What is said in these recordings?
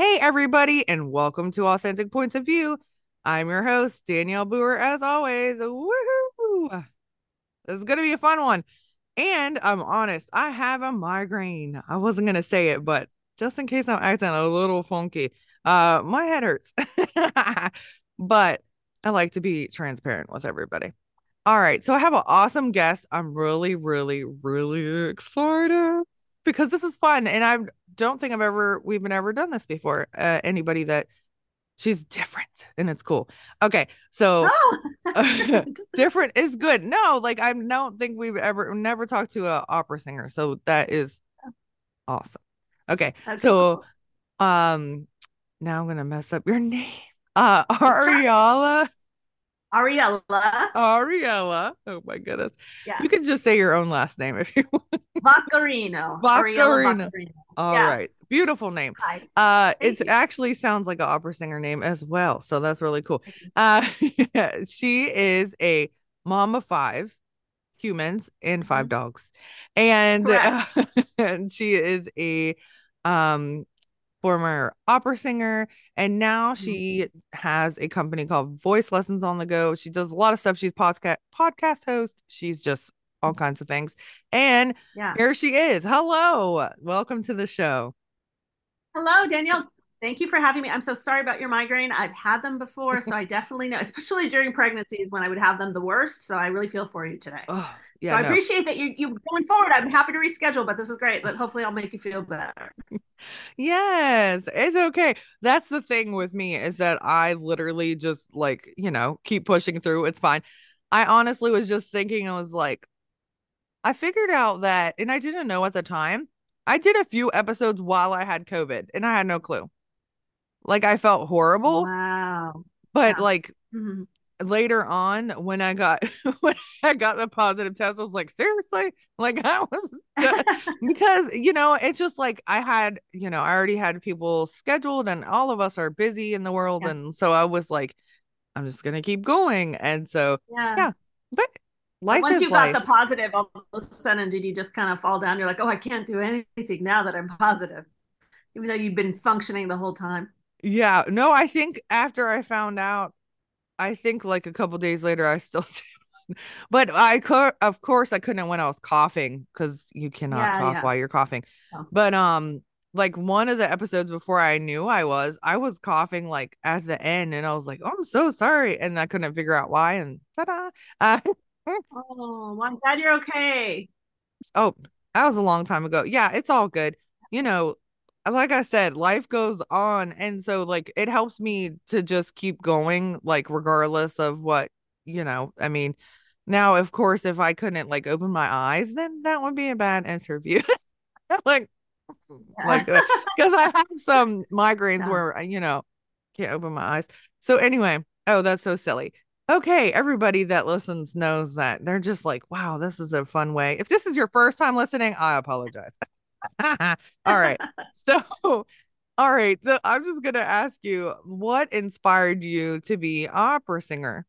Hey, everybody, and welcome to Authentic Points of View. I'm your host, Danielle Boer, as always. Woohoo! This is going to be a fun one. And I'm honest, I have a migraine. I wasn't going to say it, but just in case I'm acting a little funky, uh, my head hurts. but I like to be transparent with everybody. All right, so I have an awesome guest. I'm really, really, really excited because this is fun, and I don't think I've ever we've been ever done this before. Uh, anybody that she's different and it's cool. Okay, so Oh. different is good. No, like I don't think we've ever never talked to a opera singer, so that is awesome. Okay, Okay, so um, now I'm gonna mess up your name. Uh, try. Ariella. Ariella. Oh my goodness. Yeah. You can just say your own last name if you want. Vaccarino. Vaccarino. All Yes. right, Beautiful name. Hi. Uh, it actually sounds like an opera singer name as well. So that's really cool. Uh, she is a mom of five humans and 5 Mhm. dogs. And, uh, and she is a um former opera singer and now Mm-hmm. she has a company called Voice Lessons on the Go. She does a lot of stuff. She's podcast podcast host. She's just all kinds of things. And Yeah. here she is. Hello. Welcome to the show. Hello, Danielle. Thank you for having me. I'm so sorry about your migraine. I've had them before, so I definitely know, especially during pregnancies when I would have them the worst. So I really feel for you today. Oh, so. I no. appreciate that you you going forward. I'm happy to reschedule, but this is great. But hopefully I'll make you feel better. Yes, it's okay. That's the thing with me is that I literally just like, you know, keep pushing through. It's fine. I honestly was just thinking, I was like, I figured out that, and I didn't know at the time, I did a few episodes while I had COVID and I had no clue. Like, I felt horrible, Wow. but Yeah. like Mhm. later on when I got when I got the positive test, I was like, seriously? Like I was because you know it's just like i had you know i already had people scheduled and all of us are busy in the world Yeah. and so i was like i'm just gonna keep going and so yeah. yeah but life Once you life got the positive, all of a sudden, did you just kind of fall down? You're like, oh, I can't do anything now that I'm positive, even though you've been functioning the whole time. Yeah no i think after i found out i think like a couple days later i still did but i could of course i couldn't when i was coughing because you cannot Yeah, talk yeah. while you're coughing No. but um like one of the episodes before I knew I was, I was coughing like at the end, and I was like, "Oh, I'm so sorry," and I couldn't figure out why. And ta-da! Uh, oh, I'm glad you're okay. Oh, that was a long time ago. Yeah, it's all good. You know, like I said, life goes on, and so like it helps me to just keep going, like regardless of what you know. I mean, now of course, if I couldn't like open my eyes, then that would be a bad interview. like like because uh, I have some migraines yeah. where you know can't open my eyes. So anyway, oh that's so silly. Okay, everybody that listens knows that they're just like, wow, this is a fun way. If this is your first time listening, I apologize. all right. So all right. So I'm just gonna ask you, what inspired you to be opera singer?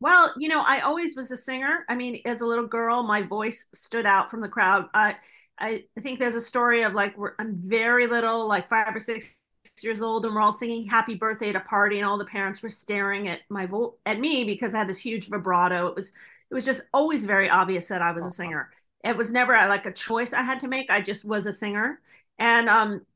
Well, you know, I always was a singer. I mean, as a little girl, my voice stood out from the crowd. Uh, I, I think there's a story of like I'm very little, like five or six years old, and we're all singing "Happy Birthday" at a party, and all the parents were staring at my vo- at me because I had this huge vibrato. It was it was just always very obvious that I was a singer. It was never like a choice I had to make. I just was a singer, and um,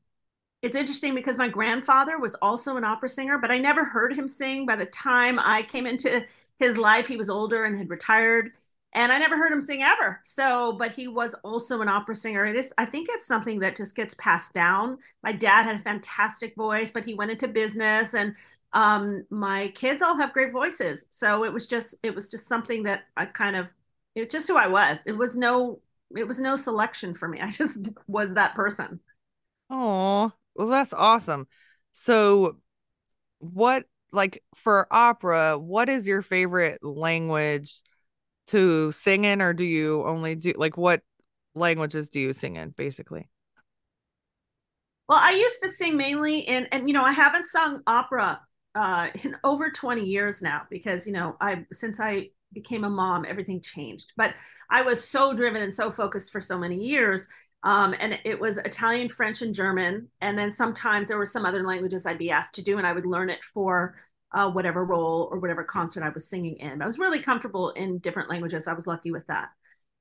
it's interesting because my grandfather was also an opera singer, but I never heard him sing. By the time I came into his life, he was older and had retired, and I never heard him sing ever. So, but he was also an opera singer. It is, I think, it's something that just gets passed down. My dad had a fantastic voice, but he went into business, and um, my kids all have great voices. So it was just, it was just something that I kind of, it's just who I was. It was no, it was no selection for me. I just was that person. Oh, well, that's awesome. So, what like for opera, what is your favorite language to sing in, or do you only do like what languages do you sing in basically? Well, I used to sing mainly in, and you know, I haven't sung opera uh, in over 20 years now because you know, I since I became a mom, everything changed. But I was so driven and so focused for so many years um, and it was Italian, French, and German. And then sometimes there were some other languages I'd be asked to do, and I would learn it for uh, whatever role or whatever concert I was singing in. I was really comfortable in different languages. I was lucky with that.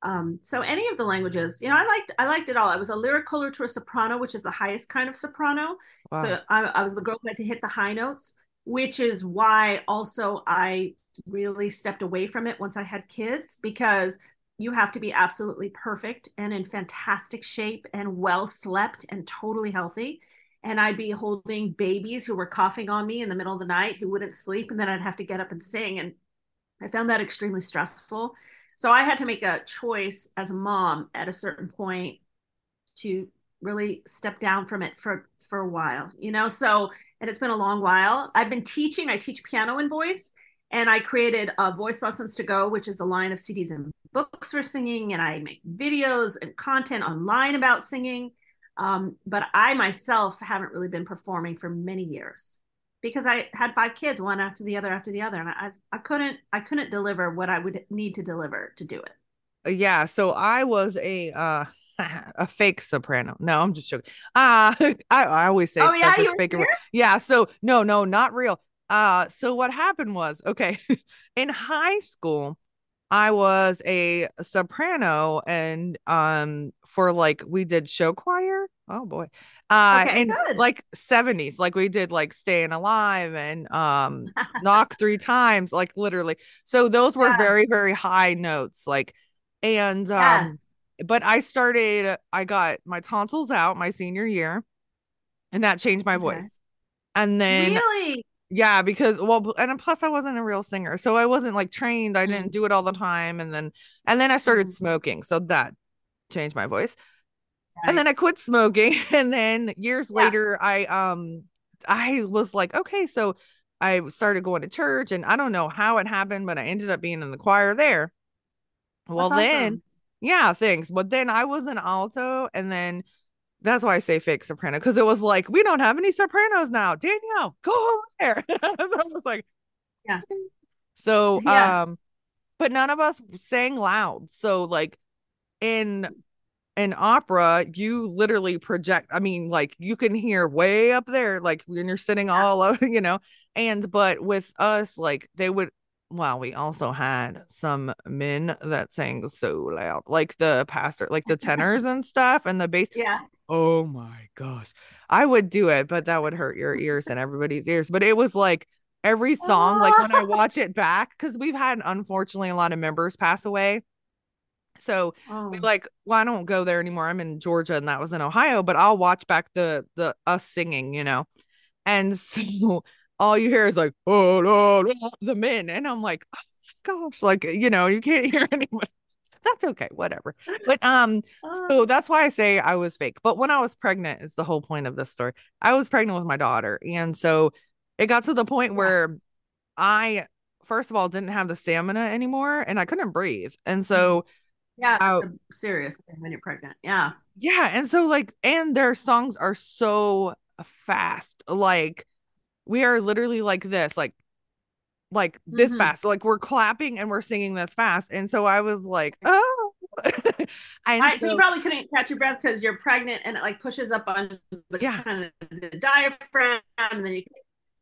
Um, so any of the languages, you know, I liked I liked it all. I was a lyric to a soprano, which is the highest kind of soprano. Wow. So I, I was the girl who had to hit the high notes, which is why also I really stepped away from it once I had kids because you have to be absolutely perfect and in fantastic shape and well slept and totally healthy. And I'd be holding babies who were coughing on me in the middle of the night who wouldn't sleep. And then I'd have to get up and sing. And I found that extremely stressful. So I had to make a choice as a mom at a certain point to really step down from it for for a while you know so and it's been a long while i've been teaching i teach piano and voice and I created a Voice Lessons to Go, which is a line of CDs and books for singing. And I make videos and content online about singing. Um, but I myself haven't really been performing for many years because I had five kids, one after the other after the other, and I I couldn't I couldn't deliver what I would need to deliver to do it. Uh, yeah, so I was a uh a fake soprano. No, I'm just joking. Uh I, I always say oh, yeah, you fake. Yeah, so no, no, not real. Uh, so what happened was, okay, in high school, I was a soprano and um for like we did show choir. Oh boy. Uh okay, and good. like 70s, like we did like staying alive and um knock three times, like literally. So those were yeah. very, very high notes, like and um yes. but I started I got my tonsils out my senior year and that changed my okay. voice. And then really yeah, because well, and plus I wasn't a real singer, so I wasn't like trained. I didn't mm. do it all the time, and then and then I started mm. smoking, so that changed my voice. Right. And then I quit smoking, and then years yeah. later, I um I was like, okay, so I started going to church, and I don't know how it happened, but I ended up being in the choir there. Well, That's then yeah, thanks. But then I was an alto, and then that's why I say fake soprano because it was like we don't have any sopranos now. Danielle, go over there. so I was like, yeah. So yeah. um, but none of us sang loud. So like in an opera, you literally project. I mean, like you can hear way up there, like when you're sitting yeah. all over, you know. And but with us, like they would well, we also had some men that sang so loud, like the pastor, like the tenors and stuff, and the bass. Yeah. Oh my gosh. I would do it, but that would hurt your ears and everybody's ears. But it was like every song, like when I watch it back, because we've had unfortunately a lot of members pass away. So Oh. we like, well, I don't go there anymore. I'm in Georgia and that was in Ohio, but I'll watch back the the us singing, you know. And so all you hear is like, oh, no, no, the men. And I'm like, oh, gosh, like, you know, you can't hear anybody. That's okay, whatever. But um, so that's why I say I was fake. But when I was pregnant, is the whole point of this story. I was pregnant with my daughter. And so it got to the point where I, first of all, didn't have the stamina anymore and I couldn't breathe. And so, yeah, a serious when you're pregnant. Yeah. yeah. And so, like, and their songs are so fast. Like, we are literally like this, like, like this Mhm. fast. Like, we're clapping and we're singing this fast. And so I was like, oh. Right, so, you probably couldn't catch your breath because you're pregnant and it like pushes up on the Yeah. kind of the diaphragm and then you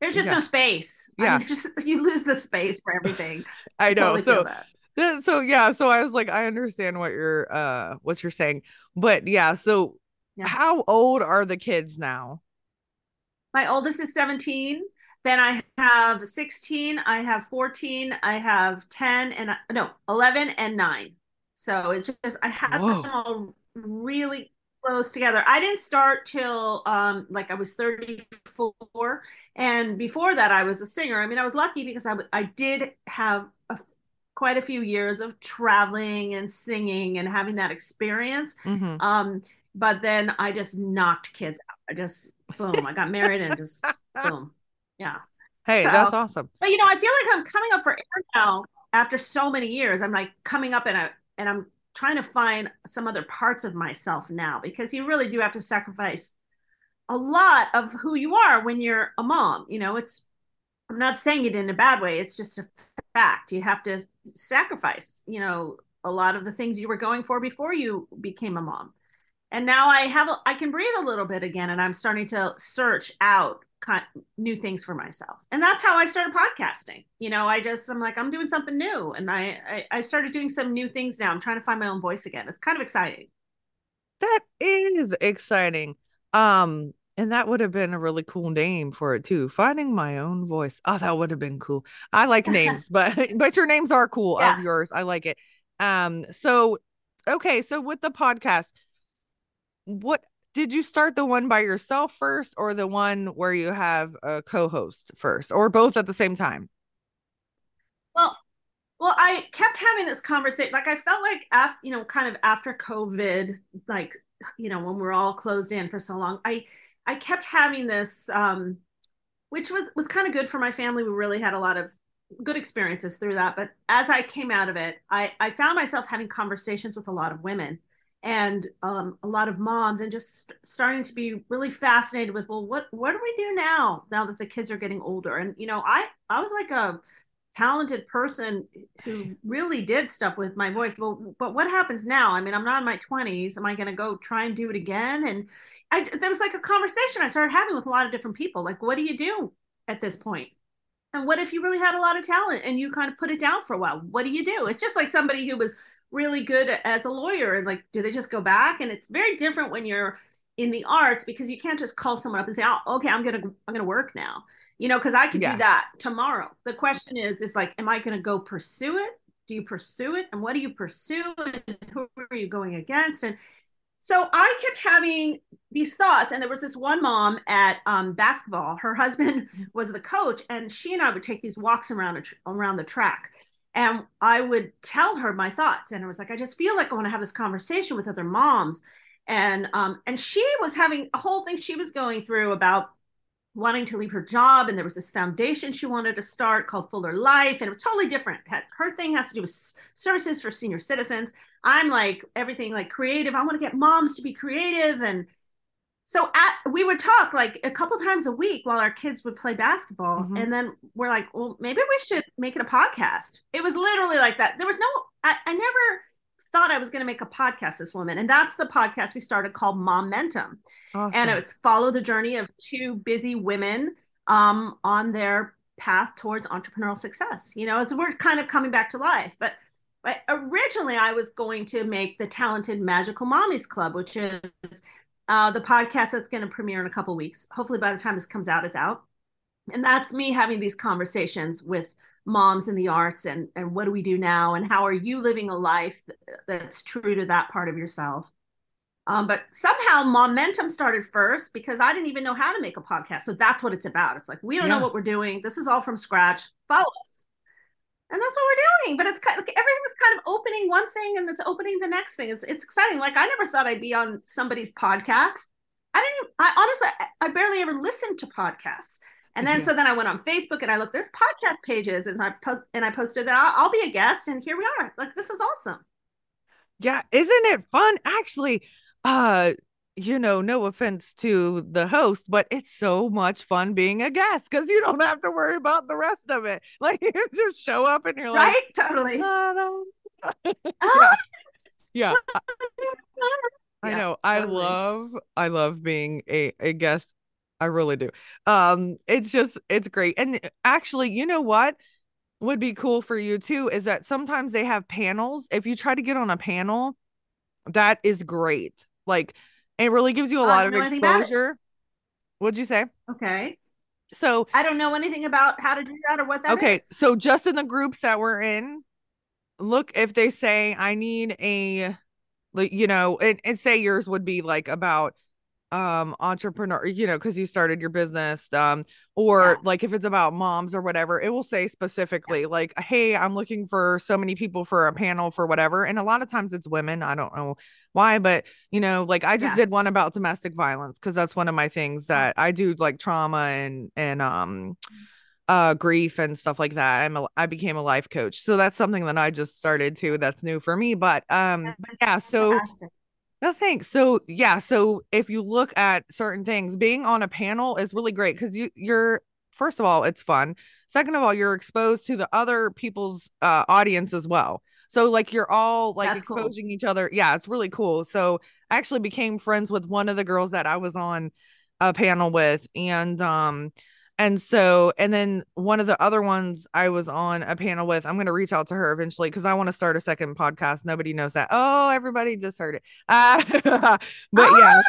there's just Yeah. no space. I Yeah. mean, just you lose the space for everything. I know. Totally So that. So yeah, so I was like, I understand what you're uh what you're saying. But yeah, so Yeah. how old are the kids now? My oldest is 17. Then I have 16, I have 14, I have 10 and no, 11 and 9. So it's just I have Whoa. them all really close together. I didn't start till um like I was 34 and before that I was a singer. I mean, I was lucky because i, I did have a, quite a few years of traveling and singing and having that experience. Mhm. Um, but then I just knocked kids out. I just boom, I got married and just boom. Yeah. Hey, So- that's awesome. But you know, I feel like I'm coming up for air now after so many years. I'm like coming up and I and I'm trying to find some other parts of myself now because you really do have to sacrifice a lot of who you are when you're a mom. You know, it's I'm not saying it in a bad way. It's just a fact. You have to sacrifice, you know, a lot of the things you were going for before you became a mom. And now I have a, I can breathe a little bit again and I'm starting to search out new things for myself. And that's how I started podcasting. You know, I just I'm like I'm doing something new and I I, I started doing some new things now. I'm trying to find my own voice again. It's kind of exciting. That is exciting. Um, and that would have been a really cool name for it too. Finding my own voice. Oh, that would have been cool. I like names, but but your names are cool Yeah. of yours. I like it. Um, so okay, so with the podcast, what did you start the one by yourself first or the one where you have a co-host first or both at the same time? Well, well, I kept having this conversation. Like I felt like after, you know, kind of after COVID, like, you know, when we're all closed in for so long, I, I kept having this, um, which was was kind of good for my family. We really had a lot of good experiences through that. But as I came out of it, I, I found myself having conversations with a lot of women and um, a lot of moms, and just starting to be really fascinated with, well, what what do we do now? Now that the kids are getting older, and you know, I I was like a talented person who really did stuff with my voice. Well, but what happens now? I mean, I'm not in my 20s. Am I going to go try and do it again? And I, there was like a conversation I started having with a lot of different people. Like, what do you do at this point? And what if you really had a lot of talent and you kind of put it down for a while? What do you do? It's just like somebody who was really good as a lawyer and like, do they just go back? And it's very different when you're in the arts because you can't just call someone up and say, "Oh, okay, I'm gonna I'm gonna work now," you know, because I could Yeah. do that tomorrow. The question is, is like, am I gonna go pursue it? Do you pursue it? And what do you pursue? And who are you going against? And so I kept having these thoughts, and there was this one mom at um, basketball. Her husband was the coach, and she and I would take these walks around a tr- around the track, and I would tell her my thoughts. And it was like, I just feel like I want to have this conversation with other moms, and um, and she was having a whole thing she was going through about wanting to leave her job and there was this foundation she wanted to start called fuller life and it was totally different. Her thing has to do with services for senior citizens. I'm like everything like creative. I want to get moms to be creative and so at, we would talk like a couple times a week while our kids would play basketball Mhm. and then we're like well maybe we should make it a podcast it was literally like that there was no i, I never thought i was going to make a podcast this woman and that's the podcast we started called momentum Awesome. and it's follow the journey of two busy women um, on their path towards entrepreneurial success. You know, as we're kind of coming back to life, but but originally I was going to make the Talented Magical Mommies Club, which is uh, the podcast that's going to premiere in a couple weeks. Hopefully, by the time this comes out, is out. And that's me having these conversations with moms in the arts and and what do we do now and how are you living a life that's true to that part of yourself. Um, but somehow momentum started first because I didn't even know how to make a podcast. So that's what it's about. It's like we don't yeah. know what we're doing. This is all from scratch. Follow us and that's what we're doing. But it's kind of, like everything's kind of opening one thing and it's opening the next thing. It's it's exciting. Like I never thought I'd be on somebody's podcast. I didn't. I honestly, I, I barely ever listened to podcasts. And then mm-hmm. so then I went on Facebook and I looked. There's podcast pages, and I post and I posted that I'll, I'll be a guest, and here we are. Like this is awesome. Yeah, isn't it fun? Actually, uh, you know, no offense to the host, but it's so much fun being a guest because you don't have to worry about the rest of it. Like you just show up and you're right? like, totally. Oh, yeah. yeah. I know. I love I love being a, a guest. I really do. Um, it's just it's great. And actually, you know what would be cool for you too is that sometimes they have panels. If you try to get on a panel, that is great. Like it really gives you a lot of exposure. What'd you say? Okay. So I don't know anything about how to do that or what that okay, is. so just in the groups that we're in, look if they say I need a like you know, and, and say yours would be like about um entrepreneur you know because you started your business um or yeah. like if it's about moms or whatever it will say specifically yeah. like hey i'm looking for so many people for a panel for whatever and a lot of times it's women i don't know why but you know like i just yeah. did one about domestic violence because that's one of my things that i do like trauma and and um uh grief and stuff like that i'm a, i became a life coach so that's something that i just started to that's new for me but um but yeah so no, thanks. So yeah, so if you look at certain things, being on a panel is really great because you you're first of all, it's fun. Second of all, you're exposed to the other people's uh, audience as well. So like you're all like That's exposing cool. each other. Yeah, it's really cool. So I actually became friends with one of the girls that I was on a panel with, and um and so, and then one of the other ones I was on a panel with, I'm going to reach out to her eventually because I want to start a second podcast. Nobody knows that. Oh, everybody just heard it. Uh, but yeah,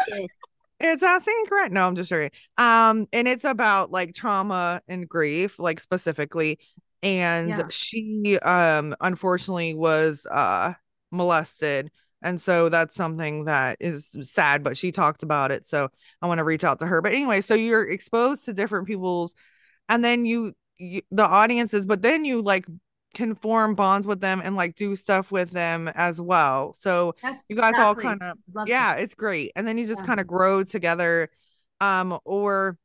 it's a secret. No, I'm just joking. Um, and it's about like trauma and grief, like specifically. And yeah. she, um, unfortunately was uh molested and so that's something that is sad, but she talked about it. So I want to reach out to her. But anyway, so you're exposed to different people's, and then you, you the audiences, but then you like can form bonds with them and like do stuff with them as well. So That's you guys exactly. all kind of yeah, it's great. And then you just yeah. kind of grow together. Um, or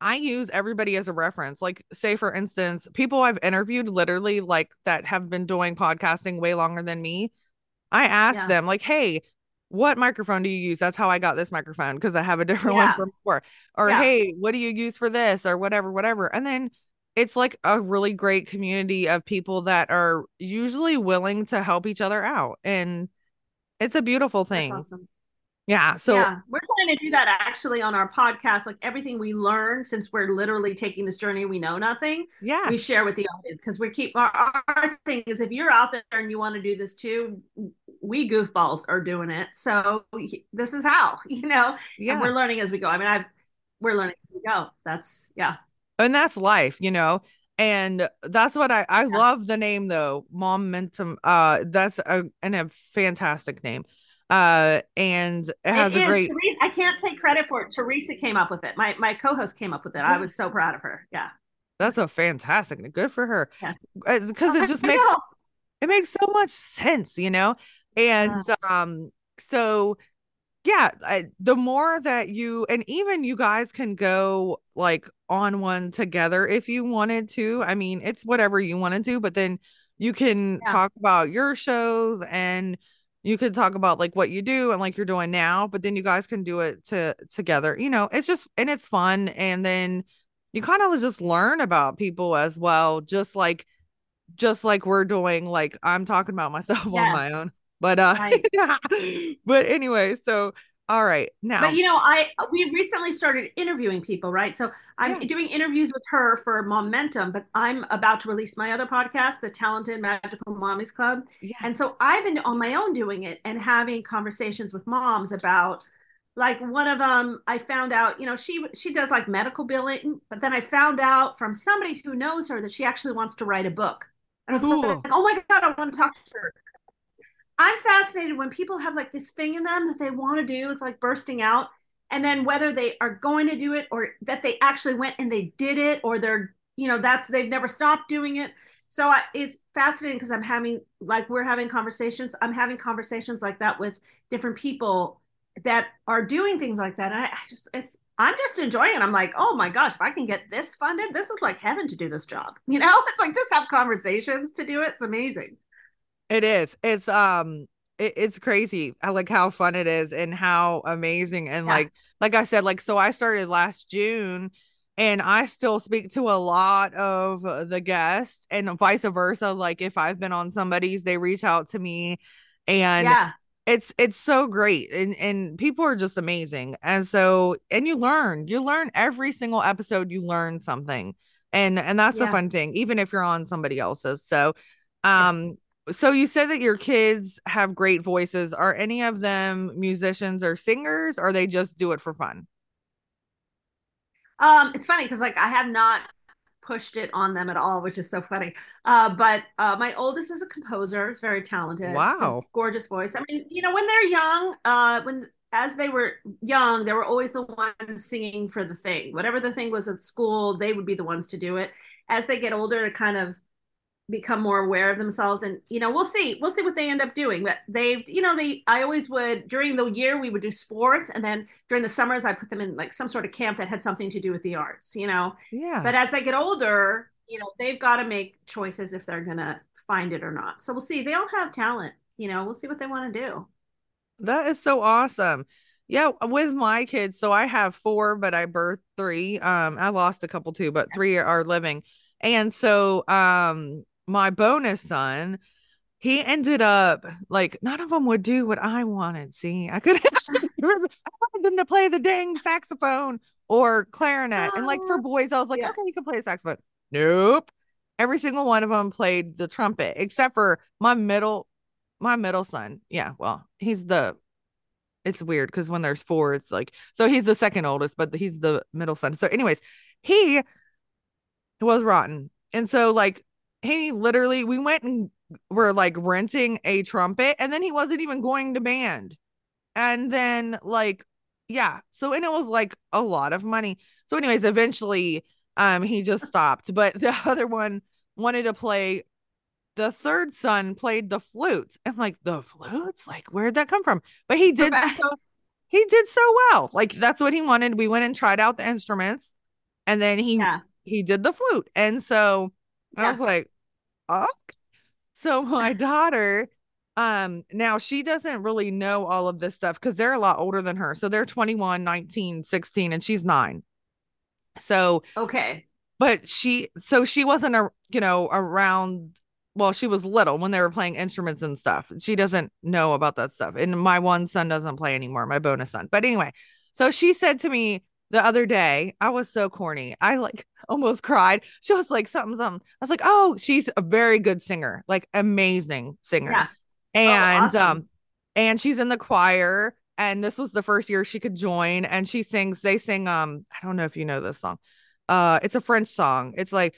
I use everybody as a reference. Like, say for instance, people I've interviewed literally like that have been doing podcasting way longer than me. I asked yeah. them like, "Hey, what microphone do you use? That's how I got this microphone because I have a different yeah. one from before." Or, yeah. "Hey, what do you use for this?" or whatever, whatever. And then it's like a really great community of people that are usually willing to help each other out and it's a beautiful thing. Awesome. Yeah. So yeah, we're trying to do that actually on our podcast. Like everything we learn, since we're literally taking this journey, we know nothing. Yeah. We share with the audience because we keep our, our thing is if you're out there and you want to do this too, we goofballs are doing it. So this is how, you know, yeah. And we're learning as we go. I mean, I've, we're learning as we go. That's, yeah. And that's life, you know, and that's what I, I yeah. love the name though. Momentum. Uh, that's a, and a fantastic name uh and it has it a great Theresa, i can't take credit for it. Theresa came up with it. My my co-host came up with it. I was so proud of her. Yeah. That's a fantastic good for her. Yeah. Because uh, it just makes it makes so much sense you know? And yeah. um so yeah I, the more that you and even you guys can go like on one together if you wanted to. I mean it's whatever you want to do but then you can yeah. talk about your shows and you could talk about like what you do and like you're doing now but then you guys can do it to together you know it's just and it's fun and then you kind of just learn about people as well just like just like we're doing like i'm talking about myself yes. on my own but uh right. but anyway so All right. Now, but you know, I we recently started interviewing people, right? So I'm Yeah. doing interviews with her for Momentum, but I'm about to release my other podcast, the Talented Magical Mommies Club. yeah. And so I've been on my own doing it and having conversations with moms about like one of them I found out, you know, she she does like medical billing, but then I found out from somebody who knows her that she actually wants to write a book. And I was Cool. like, oh my God, I want to talk to her. I'm fascinated when people have like this thing in them that they want to do. It's like bursting out. And then whether they are going to do it or that they actually went and they did it or they're, you know, that's they've never stopped doing it. So I, it's fascinating because I'm having like we're having conversations. I'm having conversations like that with different people that are doing things like that. And I, I just it's I'm just enjoying it. I'm like, oh my gosh, if I can get this funded, this is like heaven to do this job. You know, it's like just have conversations to do it. It's amazing. It is. It's um it, it's crazy. I like how fun it is and how amazing and Yeah. like like I said like so I started last June and I still speak to a lot of the guests and vice versa like if I've been on somebody's they reach out to me and yeah. it's it's so great and and people are just amazing and so and you learn you learn every single episode you learn something and and that's the fun thing even if you're on somebody else's so um so you said that your kids have great voices are any of them musicians or singers or they just do it for fun Um, it's funny because like I have not pushed it on them at all, which is so funny. Uh, but uh, my oldest is a composer; is very talented. Wow. gorgeous voice. I mean, you know, when they're young, uh, when as they were young, they were always the ones singing for the thing. Whatever the thing was at school, they would be the ones to do it. As they get older, they kind of become more aware of themselves. And you know we'll see we'll see what they end up doing. But they've you know they i always would during the year we would do sports. And then during the summers i put them in like some sort of camp that had something to do with the arts you know? Yeah. But as they get older you know they've got to make choices if they're gonna find it or not. So we'll see. They all have talent you know? We'll see what they want to do. That is so awesome. Yeah, with my kids, so I have four, but I birthed three. Um, I lost a couple too, but three are living. And so um my bonus son, he ended up like none of them would do what I wanted. See, I couldn't I wanted them to play the dang saxophone or clarinet. And like for boys, I was like, yeah. okay, you can play saxophone. Nope. Every single one of them played the trumpet, except for my middle my middle son. Yeah, well, he's the it's weird because when there's four, it's like so he's the second oldest, but he's the middle son. So, anyways, he was rotten. And so like he literally we went and were like renting a trumpet and then he wasn't even going to band. And then like yeah, so and it was like a lot of money. So anyways, eventually um he just stopped, but the other one wanted to play the third son played the flute. I'm like, the flutes? Like, where'd that come from? But he did so he did so well. Like that's what he wanted. We went and tried out the instruments and then he yeah he did the flute. And so I was like, oh. So my daughter, um, now she doesn't really know all of this stuff because they're a lot older than her. So they're 21, 19, 16, and she's nine. So, okay but she, so she wasn't, a, you know, around, well, she was little when they were playing instruments and stuff. She doesn't know about that stuff. And my one son doesn't play anymore, my bonus son. But anyway, so she said to me, the other day, I was so corny. I like almost cried. She was like something, something. I was like, oh, she's a very good singer, like amazing singer. yeah And awesome. um, and she's in the choir. And this was the first year she could join. And she sings, they sing, um, I don't know if you know this song. Uh, it's a French song. It's like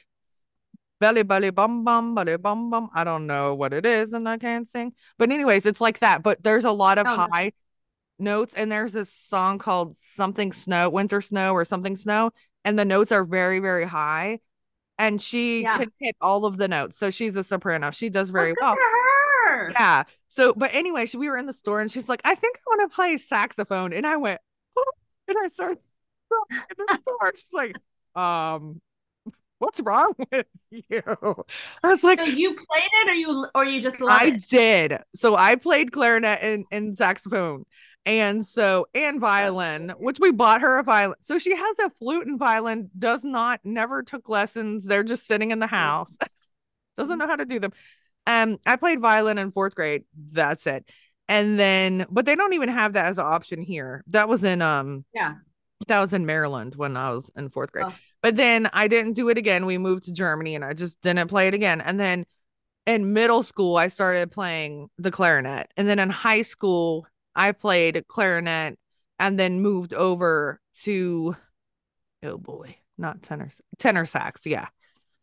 belly belly bum bum belly bum bum. I don't know what it is, and I can't sing. But anyways, it's like that. But there's a lot of Oh, high notes, and there's this song called something snow, winter snow, or something snow, and the notes are very very high. And she Yeah. can hit all of the notes. So she's a soprano. She does very well. Yeah. So, but anyway, she, we were in the store and she's like, I think I want to play saxophone. And I went, oh, and I started in the store. She's like, um, what's wrong with you? I was like, so you played it or you or you just I it did. So I played clarinet and, and saxophone. And so, and violin, which we bought her a violin. So she has a flute and violin, does not, never took lessons. They're just sitting in the house, doesn't know how to do them. Um, I played violin in fourth grade. That's it. And then, but they don't even have that as an option here. That was in um yeah. That was in Maryland when I was in fourth grade. Oh. But then I didn't do it again. We moved to Germany and I just didn't play it again. And then in middle school, I started playing the clarinet. And then in high school, I played clarinet and then moved over to, oh boy, not tenor, tenor sax. Yeah.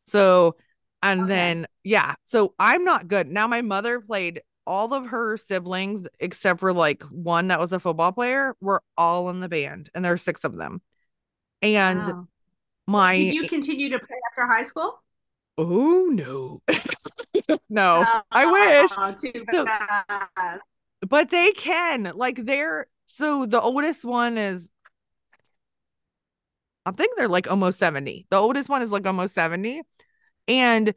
So, and okay. then, yeah. So I'm not good. Now, my mother played all of her siblings, except for like one that was a football player, were all in the band, and there are six of them. And wow. my. Did you continue to play after high school? Oh no. no. I ah, wish. Too so. But they can. Like they're so the oldest one is I think they're like almost 70. The oldest one is like almost 70. And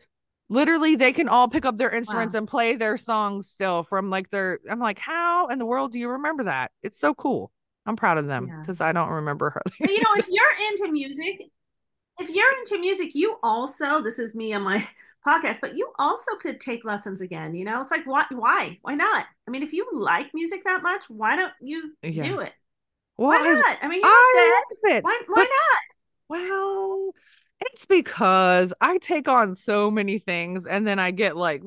literally they can all pick up their instruments wow. and play their songs still from like their I'm like, how in the world do you remember that? It's so cool. I'm proud of them because yeah. I don't remember her. you know, if you're into music, if you're into music, you also, this is me on my podcast, but you also could take lessons again. You know, it's like, why? Why? Why not? I mean, if you like music that much, why don't you yeah. do it? Well, why not? I, I mean, you're I dead. It, why, why not? Well, it's because I take on so many things and then I get like,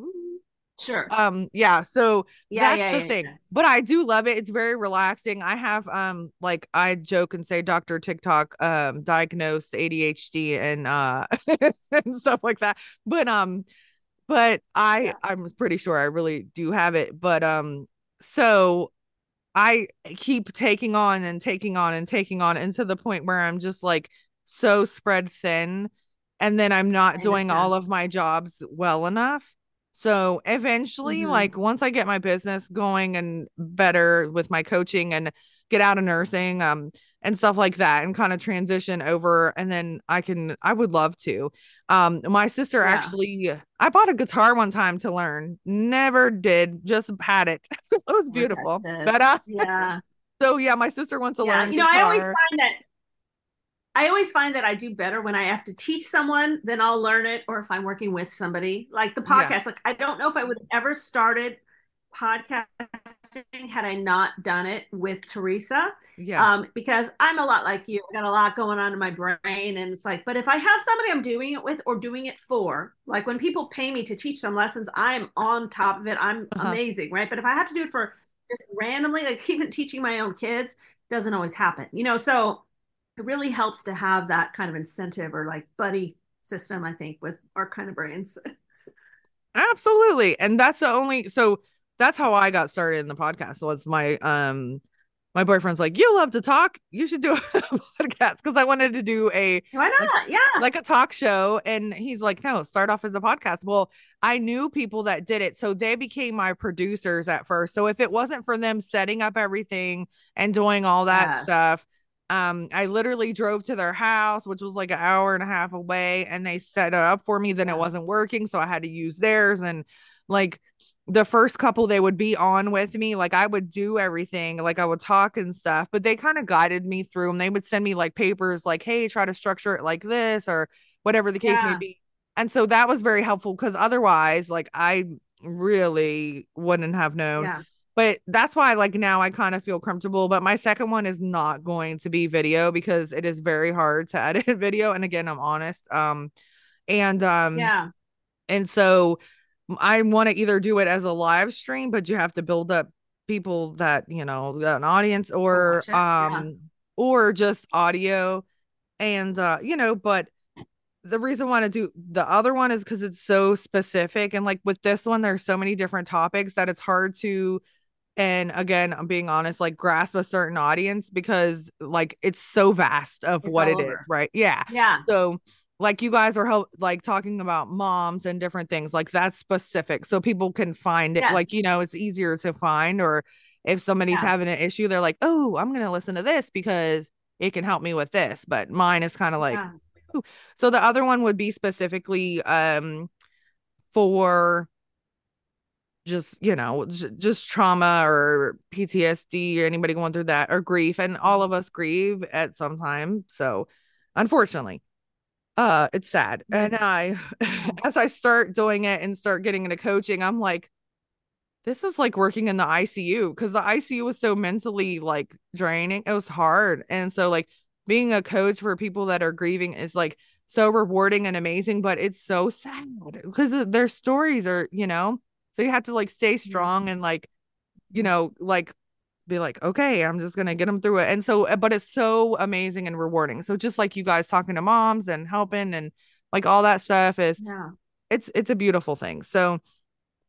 Sure. Um, yeah, so yeah, that's yeah, the yeah, thing. Yeah. But I do love it. It's very relaxing. I have um like I joke and say Dr. TikTok um diagnosed ADHD and uh and stuff like that. But um but I I'm pretty sure I really do have it. But um so I keep taking on and taking on and taking on and to the point where I'm just like so spread thin and then I'm not doing all of my jobs well enough so eventually, mm-hmm. like once I get my business going and better with my coaching and get out of nursing, um, and stuff like that and kind of transition over and then I can I would love to. Um my sister yeah. actually I bought a guitar one time to learn. Never did, just had it. it was beautiful. But uh yeah. so yeah, my sister wants to yeah. learn. You know, guitar. I always find that I always find that I do better when I have to teach someone, than I'll learn it, or if I'm working with somebody. Like the podcast, yeah. like I don't know if I would have ever started podcasting had I not done it with Theresa. Yeah. Um, because I'm a lot like you. I got a lot going on in my brain. And it's like, but if I have somebody I'm doing it with or doing it for, like when people pay me to teach them lessons, I'm on top of it. I'm uh-huh. amazing, right? But if I have to do it for just randomly, like even teaching my own kids, doesn't always happen. You know, so it really helps to have that kind of incentive or like buddy system, I think, with our kind of brains. Absolutely. And that's the only so that's how I got started in the podcast was my um my boyfriend's like, You love to talk, you should do a podcast because I wanted to do a why not? Like, yeah. Like a talk show. And he's like, No, start off as a podcast. Well, I knew people that did it. So they became my producers at first. So if it wasn't for them setting up everything and doing all that yes. stuff, um, I literally drove to their house, which was like an hour and a half away, and they set it up for me. Then it wasn't working, so I had to use theirs. And like the first couple they would be on with me, like I would do everything, like I would talk and stuff, but they kind of guided me through and they would send me like papers like, hey, try to structure it like this or whatever the case yeah. may be. And so that was very helpful because otherwise, like I really wouldn't have known. Yeah but that's why like now I kind of feel comfortable. But my second one is not going to be video because it is very hard to edit video. And again, I'm honest. Um, and um, yeah, and so I want to either do it as a live stream, but you have to build up people that you know an audience or um yeah. or just audio and uh you know but the reason I to do the other one is because it's so specific and like with this one there's so many different topics that it's hard to and again i'm being honest like grasp a certain audience because like it's so vast of it's what it over. is right yeah yeah so like you guys are help, like talking about moms and different things like that's specific so people can find it yes. like you know it's easier to find or if somebody's yeah. having an issue they're like oh i'm gonna listen to this because it can help me with this but mine is kind of like yeah. so the other one would be specifically um for just you know just trauma or ptsd or anybody going through that or grief and all of us grieve at some time so unfortunately uh it's sad and i as i start doing it and start getting into coaching i'm like this is like working in the ICU because the ICU was so mentally like draining. It was hard. And so like being a coach for people that are grieving is like so rewarding and amazing, but it's so sad because their stories are, you know, so you have to like stay strong and like, you know, like be like, okay, I'm just gonna get them through it. And so, but it's so amazing and rewarding. So just like you guys talking to moms and helping and like all that stuff is, yeah, it's it's a beautiful thing. So,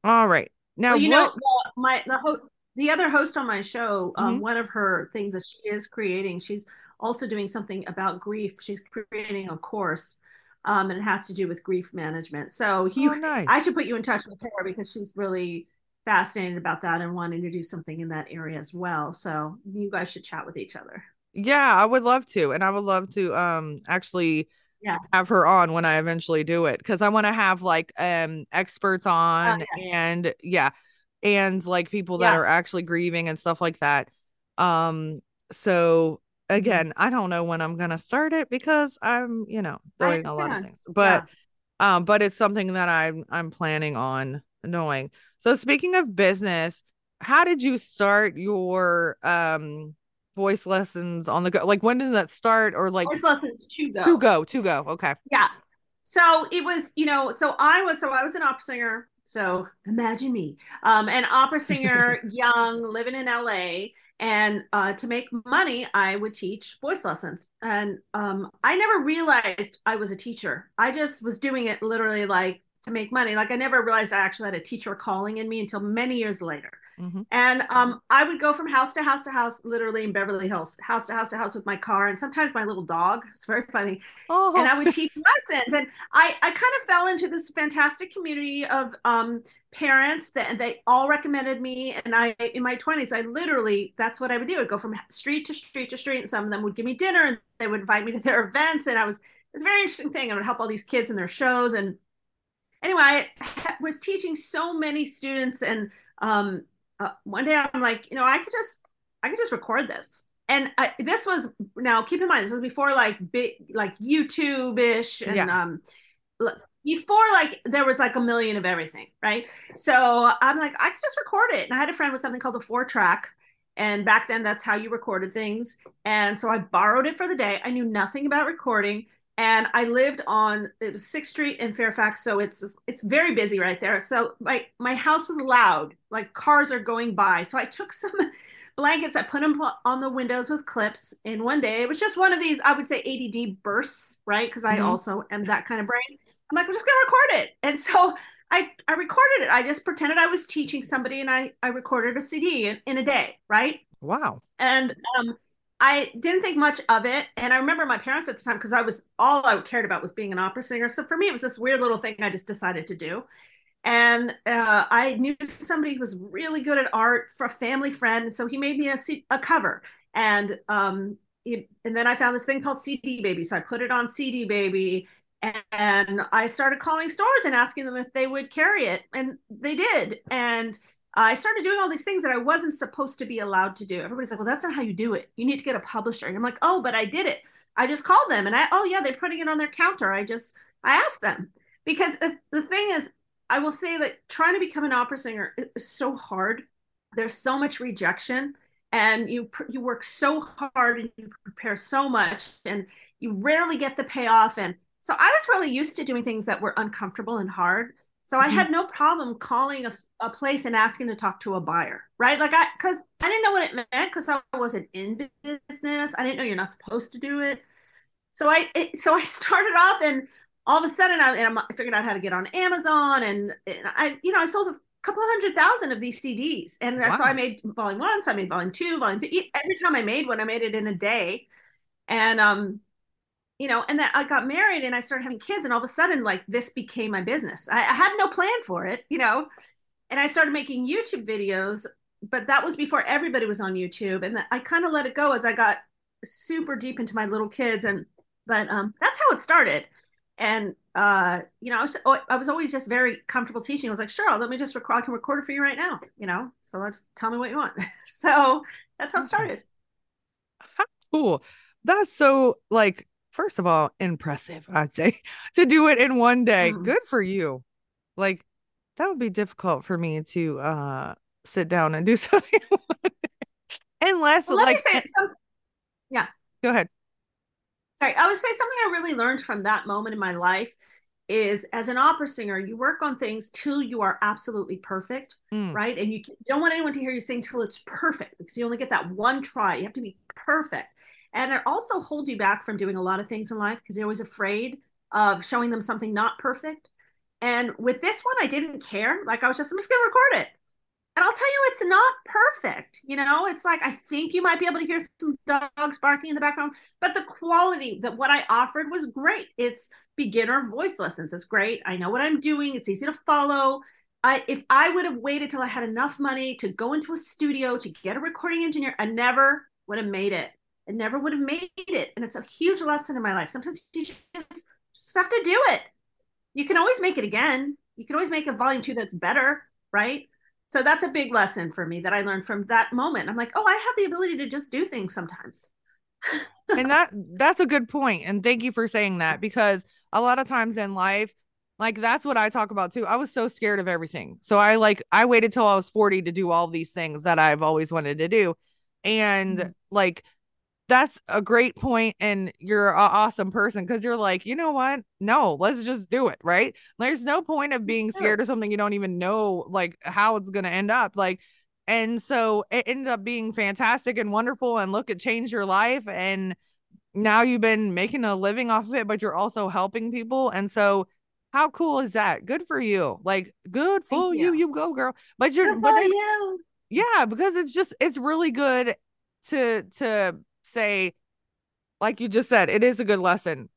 all right, now well, you what... know, well, my the host, the other host on my show, um, mm-hmm. um, one of her things that she is creating, she's also doing something about grief. She's creating a course. Um, and it has to do with grief management. So you, oh, nice. I should put you in touch with her because she's really fascinated about that and wanting to do something in that area as well. So you guys should chat with each other. Yeah, I would love to. And I would love to um actually yeah. have her on when I eventually do it because I want to have like um experts on oh, yeah. and yeah, and like people that are actually grieving and stuff like that. Um so. Again, I don't know when I'm gonna start it because I'm, you know, doing a lot of things. But yeah. um, but it's something that I'm I'm planning on knowing. So speaking of business, how did you start your um voice lessons on the go? Like when did that start or like voice lessons to go. To go, to go. Okay. Yeah. So it was, you know, so I was so I was an opera singer. So imagine me, um, an opera singer, young, living in LA. And uh, to make money, I would teach voice lessons. And um, I never realized I was a teacher. I just was doing it literally like to make money. Like I never realized I actually had a teacher calling in me until many years later. Mm-hmm. And um, I would go from house to house to house, literally in Beverly Hills, house to house to house with my car, and sometimes my little dog. It's very funny. Oh. And I would teach lessons. And I, I kind of fell into this fantastic community of um, parents that they all recommended me. And I, in my 20s, I literally, that's what I would do. I'd go from street to street to street, and some of them would give me dinner and they would invite me to their events. And I was, it's a very interesting thing. I would help all these kids in their shows and anyway, I was teaching so many students, and um, uh, one day I'm like, you know, I could just, I could just record this. And I, this was now keep in mind this was before like big like YouTube ish and yeah. um before like there was like a million of everything, right? So I'm like, I could just record it. And I had a friend with something called a four track. And back then, that's how you recorded things. And so I borrowed it for the day. I knew nothing about recording and I lived on it was Sixth Street in Fairfax, so it's it's very busy right there. So my my house was loud, like cars are going by. So I took some blankets, I put them on the windows with clips. And one day it was just one of these, I would say ADD bursts, right? Because I mm-hmm. also am that kind of brain. I'm like, I'm just gonna record it, and so I I recorded it. I just pretended I was teaching somebody, and I I recorded a CD in, in a day, right? Wow. And um I didn't think much of it. And I remember my parents at the time, because I was all I cared about was being an opera singer. So for me, it was this weird little thing I just decided to do. And uh, I knew somebody who was really good at art for a family friend. And so he made me a, a cover. And, um, he, and then I found this thing called CD Baby. So I put it on CD Baby and I started calling stores and asking them if they would carry it. And they did. And I started doing all these things that I wasn't supposed to be allowed to do. Everybody's like, well, that's not how you do it. You need to get a publisher. And I'm like, oh, but I did it. I just called them and I, oh, yeah, they're putting it on their counter. I just, I asked them because the, thing is, I will say that trying to become an opera singer is so hard. There's so much rejection and you you work so hard and you prepare so much and you rarely get the payoff and so I was really used to doing things that were uncomfortable and hard. So mm-hmm. I had no problem calling a, a place and asking to talk to a buyer, right? Like I, because I didn't know what it meant because I wasn't in business. I didn't know you're not supposed to do it. So I, it, so I started off, and all of a sudden, I, and I figured out how to get on Amazon, and, and I, you know, I sold a couple hundred thousand of these CDs, and that's wow. so I made volume one, so I made volume two, volume three. Every time I made one, I made it in a day, and um, you know, and then I got married and I started having kids, and all of a sudden, like this became my business. I, I had no plan for it, you know, and I started making YouTube videos, but that was before everybody was on YouTube, and I kind of let it go as I got super deep into my little kids, and but um, that's how it started. And uh, you know, I was, oh, I was always just very comfortable teaching. I was like, sure, let me just record. I can record it for you right now, you know. So just tell me what you want. so that's how it started. How cool. That's so like first of all, impressive, I'd say, to do it in one day. Mm. Good for you. Like that would be difficult for me to uh sit down and do something. Unless, well, let like, me say some, yeah. Go ahead. Sorry, I would say something I really learned from that moment in my life is as an opera singer, you work on things till you are absolutely perfect, mm. right? And you, you don't want anyone to hear you sing till it's perfect because you only get that one try. You have to be perfect. And it also holds you back from doing a lot of things in life because you're always afraid of showing them something not perfect. And with this one, I didn't care. Like I was just, I'm just going to record it. And I'll tell you, it's not perfect. You know, it's like I think you might be able to hear some dogs barking in the background, but the quality that what I offered was great. It's beginner voice lessons. It's great. I know what I'm doing. It's easy to follow. I, if I would have waited till I had enough money to go into a studio to get a recording engineer, I never would have made it. I never would have made it. And it's a huge lesson in my life. Sometimes you just, just have to do it. You can always make it again. You can always make a volume two that's better, right? So that's a big lesson for me that I learned from that moment. I'm like, oh, I have the ability to just do things sometimes. and that that's a good point. And thank you for saying that because a lot of times in life, like that's what I talk about too. I was so scared of everything. So I like I waited till I was 40 to do all these things that I've always wanted to do. And mm-hmm. like that's a great point and you're an awesome person because you're like you know what no let's just do it right there's no point of being scared of something you don't even know like how it's going to end up like and so it ended up being fantastic and wonderful and look it changed your life and now you've been making a living off of it but you're also helping people and so how cool is that good for you like good for you. you. you go girl but you're good but you. yeah because it's just it's really good to to say, like you just said, it is a good lesson.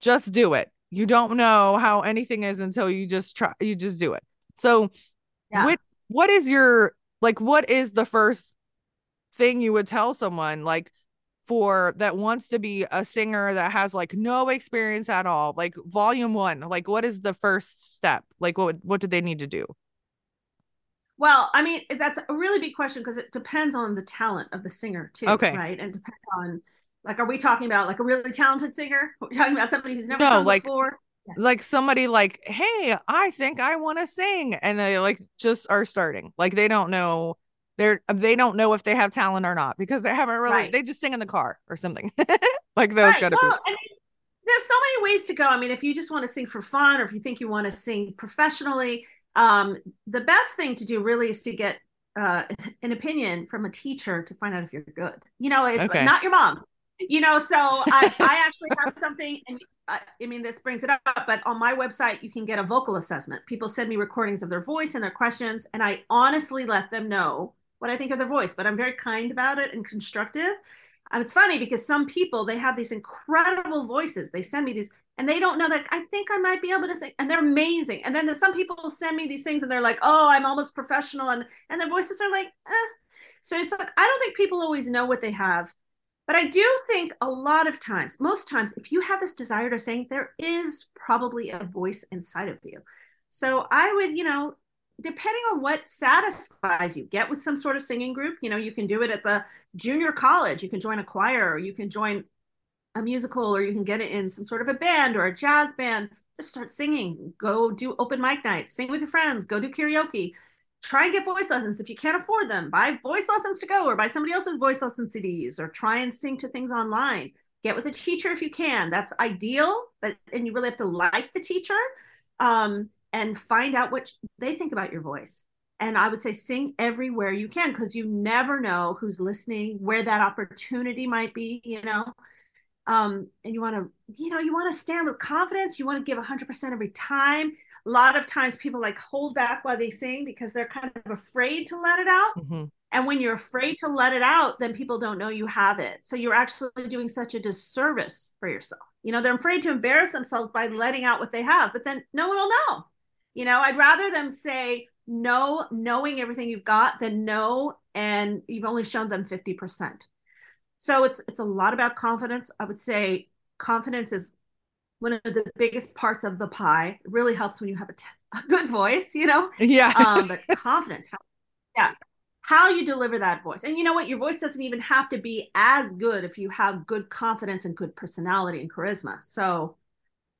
Just do it. You don't know how anything is until you just try, you just do it. So, yeah. what, what is your, like, what is the first thing you would tell someone, like, for that wants to be a singer that has like no experience at all like volume 1 like what is the first step like what what do they need to do well, I mean, that's a really big question because it depends on the talent of the singer too. Okay. Right. And depends on like are we talking about like a really talented singer? Are we talking about somebody who's never no, sung like, before? Yeah. Like somebody like, hey, I think I want to sing. And they like just are starting. Like they don't know they're they don't know if they have talent or not because they haven't really right. they just sing in the car or something. like those right. gotta well, be. I mean, there's so many ways to go. I mean, if you just want to sing for fun or if you think you want to sing professionally, um, the best thing to do really is to get uh, an opinion from a teacher to find out if you're good. You know, it's okay. not your mom. You know, so I, I actually have something, and I, I mean, this brings it up, but on my website, you can get a vocal assessment. People send me recordings of their voice and their questions, and I honestly let them know what I think of their voice, but I'm very kind about it and constructive. Um, it's funny because some people they have these incredible voices. They send me these, and they don't know that I think I might be able to sing, and they're amazing. And then some people send me these things, and they're like, "Oh, I'm almost professional," and and their voices are like, eh. So it's like I don't think people always know what they have, but I do think a lot of times, most times, if you have this desire to sing, there is probably a voice inside of you. So I would, you know, depending on what satisfies you get with some sort of singing group you know you can do it at the junior college you can join a choir or you can join a musical or you can get it in some sort of a band or a jazz band just start singing. Go do open mic nights sing with your friends go do karaoke. Try and get voice lessons. If you can't afford them buy voice lessons to go or buy somebody else's voice lesson cds or try and sing to things online. Get with a teacher if you can. That's ideal but and you really have to like the teacher um, and find out what they think about your voice. And I would say sing everywhere you can because you never know who's listening, where that opportunity might be, you know. Um, and you want to, you know, you want to stand with confidence. You want to give 100% every time. A lot of times people like hold back while they sing because they're kind of afraid to let it out. Mm-hmm. And when you're afraid to let it out, then people don't know you have it. So you're actually doing such a disservice for yourself. You know, they're afraid to embarrass themselves by letting out what they have, but then no one will know. You know, I'd rather them say no, knowing everything you've got, than no, and you've only shown them 50%. So it's it's a lot about confidence. I would say confidence is one of the biggest parts of the pie. It really helps when you have a, t- a good voice, you know? Yeah. um, but confidence, how, yeah, how you deliver that voice. And you know what? Your voice doesn't even have to be as good if you have good confidence and good personality and charisma. So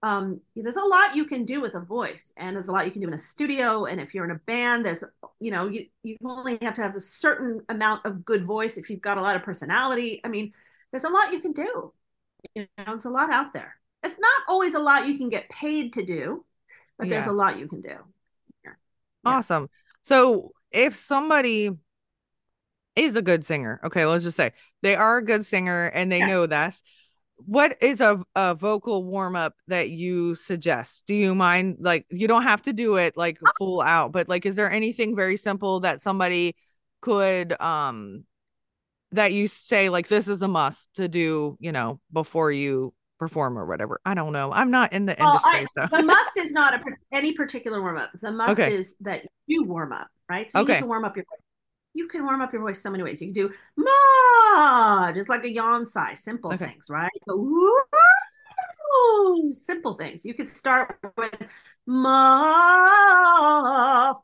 um, there's a lot you can do with a voice and there's a lot you can do in a studio and if you're in a band there's you know you, you only have to have a certain amount of good voice if you've got a lot of personality i mean there's a lot you can do you know there's a lot out there it's not always a lot you can get paid to do but there's Yeah. a lot you can do Yeah. Awesome. So if somebody is a good singer, okay, let's just say they are a good singer and they Yeah. know this. What is a, a vocal warm up that you suggest? Do you mind like you don't have to do it like full out, but like is there anything very simple that somebody could um that you say like this is a must to do, you know, before you perform or whatever? I don't know. I'm not in the Well, industry, I, so the must is not a any particular warm up. The must Okay. is that you warm up, right? So you Okay. need to warm up your. You can warm up your voice so many ways. You can do ma, just like a yawn sigh, simple Okay. things, right? Go, "Woo," simple things. You could start with ma,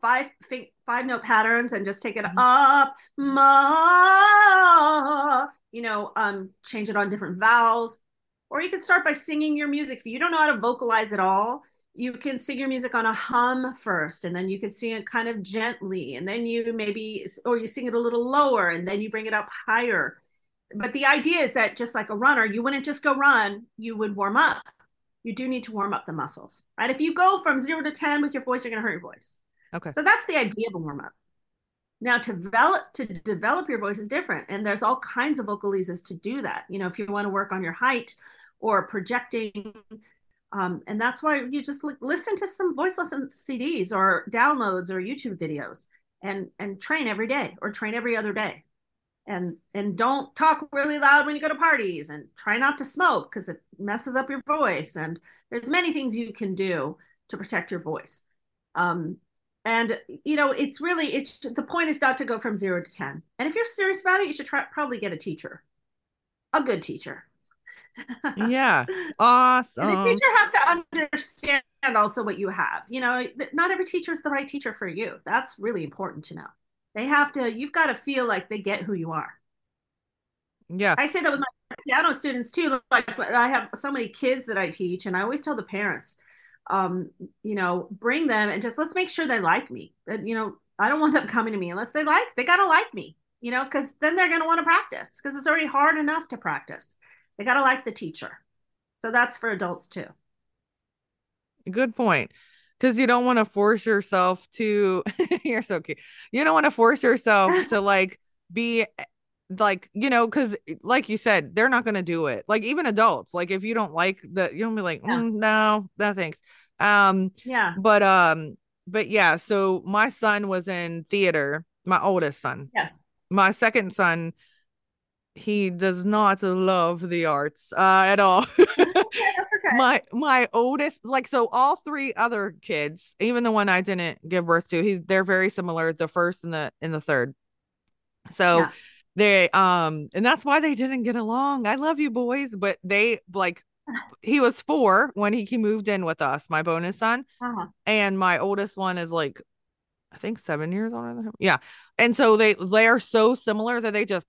five fi- five note patterns, and just take it Mhm. up ma. You know, um, change it on different vowels. Or you can start by singing your music. If you don't know how to vocalize at all, you can sing your music on a hum first, and then you can sing it kind of gently, and then you maybe, or you sing it a little lower, and then you bring it up higher. But the idea is that just like a runner, you wouldn't just go run, you would warm up. You do need to warm up the muscles, right? If you go from zero to 10 with your voice, you're going to hurt your voice. Okay. So that's the idea of a warm up. Now to develop to develop your voice is different, and there's all kinds of vocalises to do that. You know, if you want to work on your height or projecting, um, and that's why you just li- listen to some voice lesson CDs or downloads or YouTube videos, and and train every day or train every other day, and and don't talk really loud when you go to parties, and try not to smoke because it messes up your voice. And there's many things you can do to protect your voice. Um, and you know it's really it's the point is not to go from zero to ten and if you're serious about it you should try, probably get a teacher a good teacher yeah. Awesome. And the teacher has to understand also what you have you know not every teacher is the right teacher for you that's really important to know they have to you've got to feel like they get who you are Yeah. I say that with my piano students too. Like I have so many kids that I teach, and I always tell the parents, um, you know, bring them and just let's make sure they like me. That you know, I don't want them coming to me unless they like they gotta like me. You know, because then they're gonna want to practice because it's already hard enough to practice. They gotta like the teacher. So that's for adults too. Good point. Because you don't want to force yourself to, you're so cute. You don't want to force yourself to like be like, you know, because like you said, they're not going to do it. Like even adults, like if you don't like the, you'll be like. "Mm, no, no thanks. Um, Yeah. but, um, but yeah, so my son was in theater, my oldest son. Yes. My second son, he does not love the arts uh, at all. Okay. my my oldest like so all three other kids even the one i didn't give birth to he's they're very similar the first and the and the third so Yeah. they um and that's why they didn't get along i love you boys but they like he was four when he, he moved in with us my bonus son Uh-huh. and my oldest one is like I think seven years older than him. Yeah, and so they they are so similar that they just,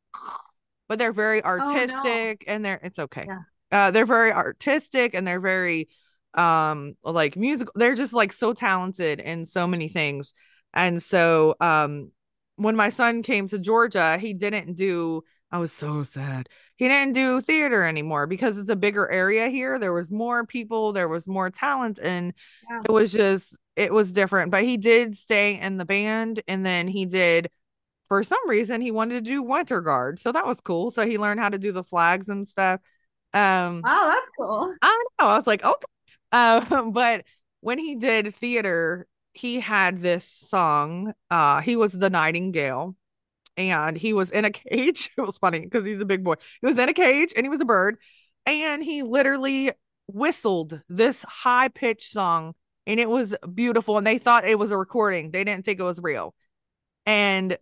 but they're very artistic and they're it's okay. Yeah. Uh, they're very artistic and they're very um like musical. They're just like so talented in so many things, and so um when my son came to Georgia, he didn't do. I was so sad. He didn't do theater anymore because it's a bigger area here. There was more people, there was more talent, and Yeah. it was just it was different. But he did stay in the band, and then he did for some reason he wanted to do winter guard, so that was cool. So he learned how to do the flags and stuff. Um, Wow, that's cool. I know. I was like, okay. Um, but when he did theater, he had this song. Uh, he was the Nightingale, and he was in a cage. It was funny because he's a big boy. He was in a cage and he was a bird, and he literally whistled this high pitched song, and it was beautiful. And they thought it was a recording. They didn't think it was real, and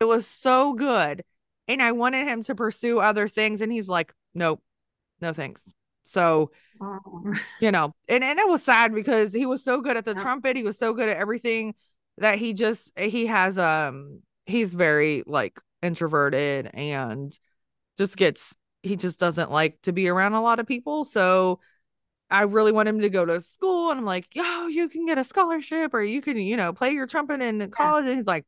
it was so good. And I wanted him to pursue other things, and he's like, nope, no thanks. So Oh. you know and and it was sad because he was so good at the Yeah. trumpet he was so good at everything that he just he has um he's very like introverted and just gets he just doesn't like to be around a lot of people so I really want him to go to school. And I'm like, yo, you can get a scholarship or you can, you know, play your trumpet in college. Yeah. And he's like,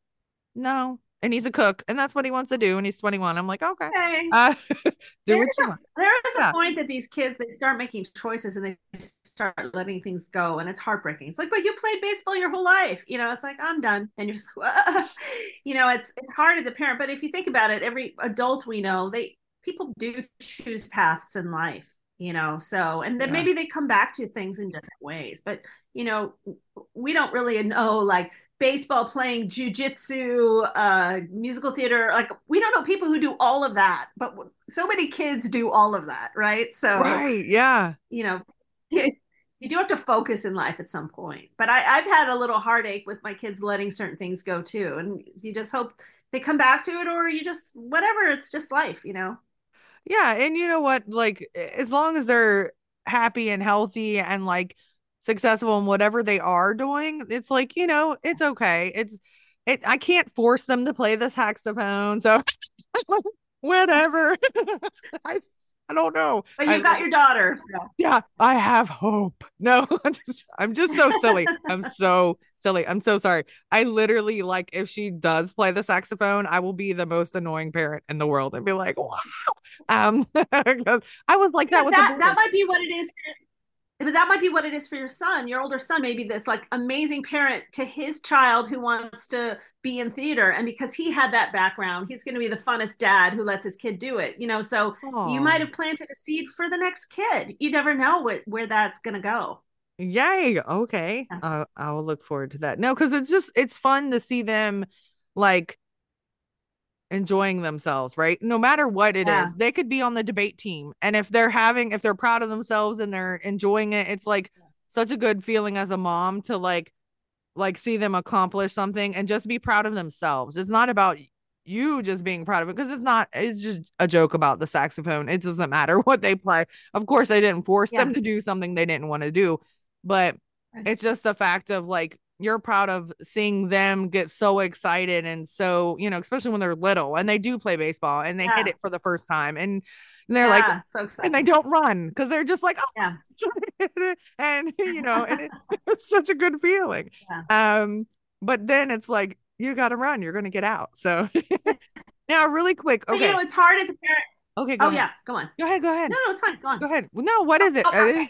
no. And he's a cook and that's what he wants to do. And he's 21. I'm like, okay. okay. Uh, do there what you a, want. There is yeah. a point that these kids, they start making choices and they start letting things go. And it's heartbreaking. It's like, but you played baseball your whole life. You know, it's like, I'm done. And you're just, you know, it's, it's hard as a parent. But if you think about it, every adult we know, they, people do choose paths in life you know so and then yeah. maybe they come back to things in different ways but you know we don't really know like baseball playing jujitsu uh musical theater like we don't know people who do all of that but so many kids do all of that right? So right yeah. you know you do have to focus in life at some point but I, i've had a little heartache with my kids letting certain things go too and you just hope they come back to it or you just whatever it's just life you know yeah, and you know what? Like as long as they're happy and healthy and like successful in whatever they are doing, it's like, you know, it's okay. It's it I can't force them to play the saxophone. So whatever. I I don't know. But you I, got your daughter. So. Yeah, I have hope. No, I'm just, I'm just so silly. I'm so silly. I'm so sorry. I literally like if she does play the saxophone, I will be the most annoying parent in the world and be like, wow. Um, I was like that. That, that might be what it is but that might be what it is for your son your older son maybe this like amazing parent to his child who wants to be in theater and because he had that background he's going to be the funnest dad who lets his kid do it you know so Aww. you might have planted a seed for the next kid you never know what, where that's going to go yay okay yeah. uh, i'll look forward to that no because it's just it's fun to see them like enjoying themselves, right? No matter what it yeah. is, they could be on the debate team. And if they're having, if they're proud of themselves and they're enjoying it, it's like such a good feeling as a mom to like, like see them accomplish something and just be proud of themselves. It's not about you just being proud of it because it's not, it's just a joke about the saxophone. It doesn't matter what they play. Of course, I didn't force yeah. them to do something they didn't want to do, but it's just the fact of like you're proud of seeing them get so excited and so you know especially when they're little and they do play baseball and they yeah. hit it for the first time and they're yeah, like so and they don't run because they're just like oh yeah. and you know and it, it's such a good feeling. Um but then it's like you got to run you're going to get out. So now really quick okay but, you know it's hard as a parent Okay. oh ahead. yeah, go on. Go ahead. Go ahead. No, no, it's fine. Go on. Go ahead. No, what is it? Oh, okay.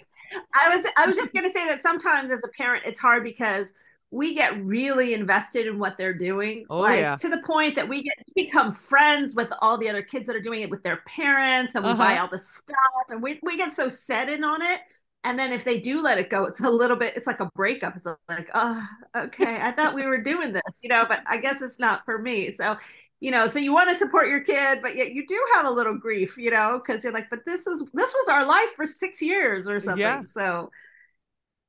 I was I was just gonna say that sometimes as a parent, it's hard because we get really invested in what they're doing. Oh, like, yeah. To the point that we get become friends with all the other kids that are doing it with their parents and we uh-huh. buy all the stuff and we, we get so set in on it. And then if they do let it go, it's a little bit, it's like a breakup. It's like, oh, okay. I thought we were doing this, you know, but I guess it's not for me. So, you know, so you want to support your kid, but yet you do have a little grief, you know, because you're like, but this is, this was our life for six years or something. Yeah. So,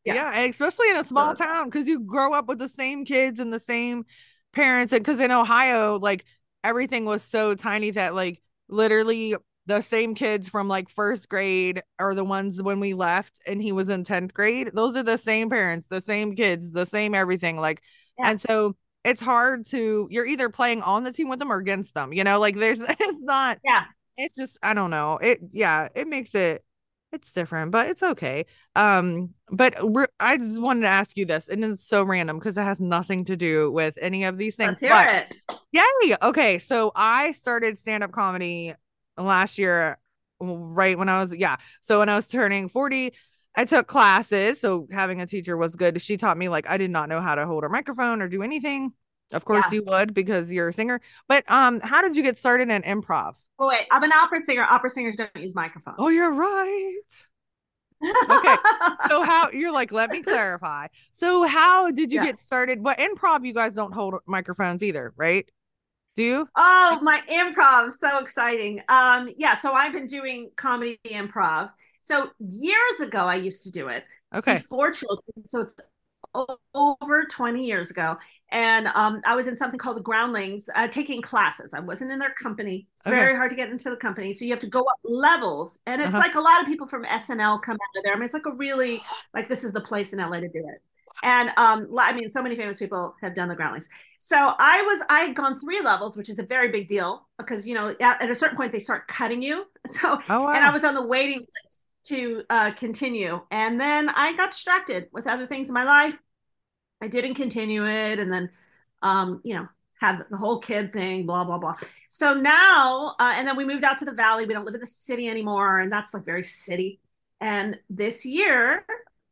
yeah, yeah especially in a small so, town because you grow up with the same kids and the same parents. And because in Ohio, like everything was so tiny that like literally the same kids from like first grade are the ones when we left and he was in 10th grade. Those are the same parents, the same kids, the same everything. Like, yeah. and so it's hard to, you're either playing on the team with them or against them, you know, like there's, it's not, yeah, it's just, I don't know. It, yeah, it makes it, it's different, but it's okay. Um, but I just wanted to ask you this, and it's so random because it has nothing to do with any of these things. Let's hear but, it. Yay! Okay, so I started stand up comedy last year, right when I was yeah. So when I was turning forty, I took classes. So having a teacher was good. She taught me like I did not know how to hold a microphone or do anything. Of course yeah. you would because you're a singer. But um, how did you get started in improv? Oh wait, I'm an opera singer. Opera singers don't use microphones. Oh, you're right. okay. So how you're like, let me clarify. So how did you yeah. get started? What improv you guys don't hold microphones either, right? Do you? Oh, my improv, so exciting. Um, yeah, so I've been doing comedy improv. So years ago I used to do it. Okay. Four children. So it's over 20 years ago and um, i was in something called the groundlings uh, taking classes i wasn't in their company it's okay. very hard to get into the company so you have to go up levels and it's uh-huh. like a lot of people from snl come out of there i mean it's like a really like this is the place in la to do it and um, i mean so many famous people have done the groundlings so i was i had gone three levels which is a very big deal because you know at, at a certain point they start cutting you so oh, wow. and i was on the waiting list to uh, continue. And then I got distracted with other things in my life. I didn't continue it. And then, um, you know, had the whole kid thing, blah, blah, blah. So now, uh, and then we moved out to the valley. We don't live in the city anymore. And that's like very city. And this year,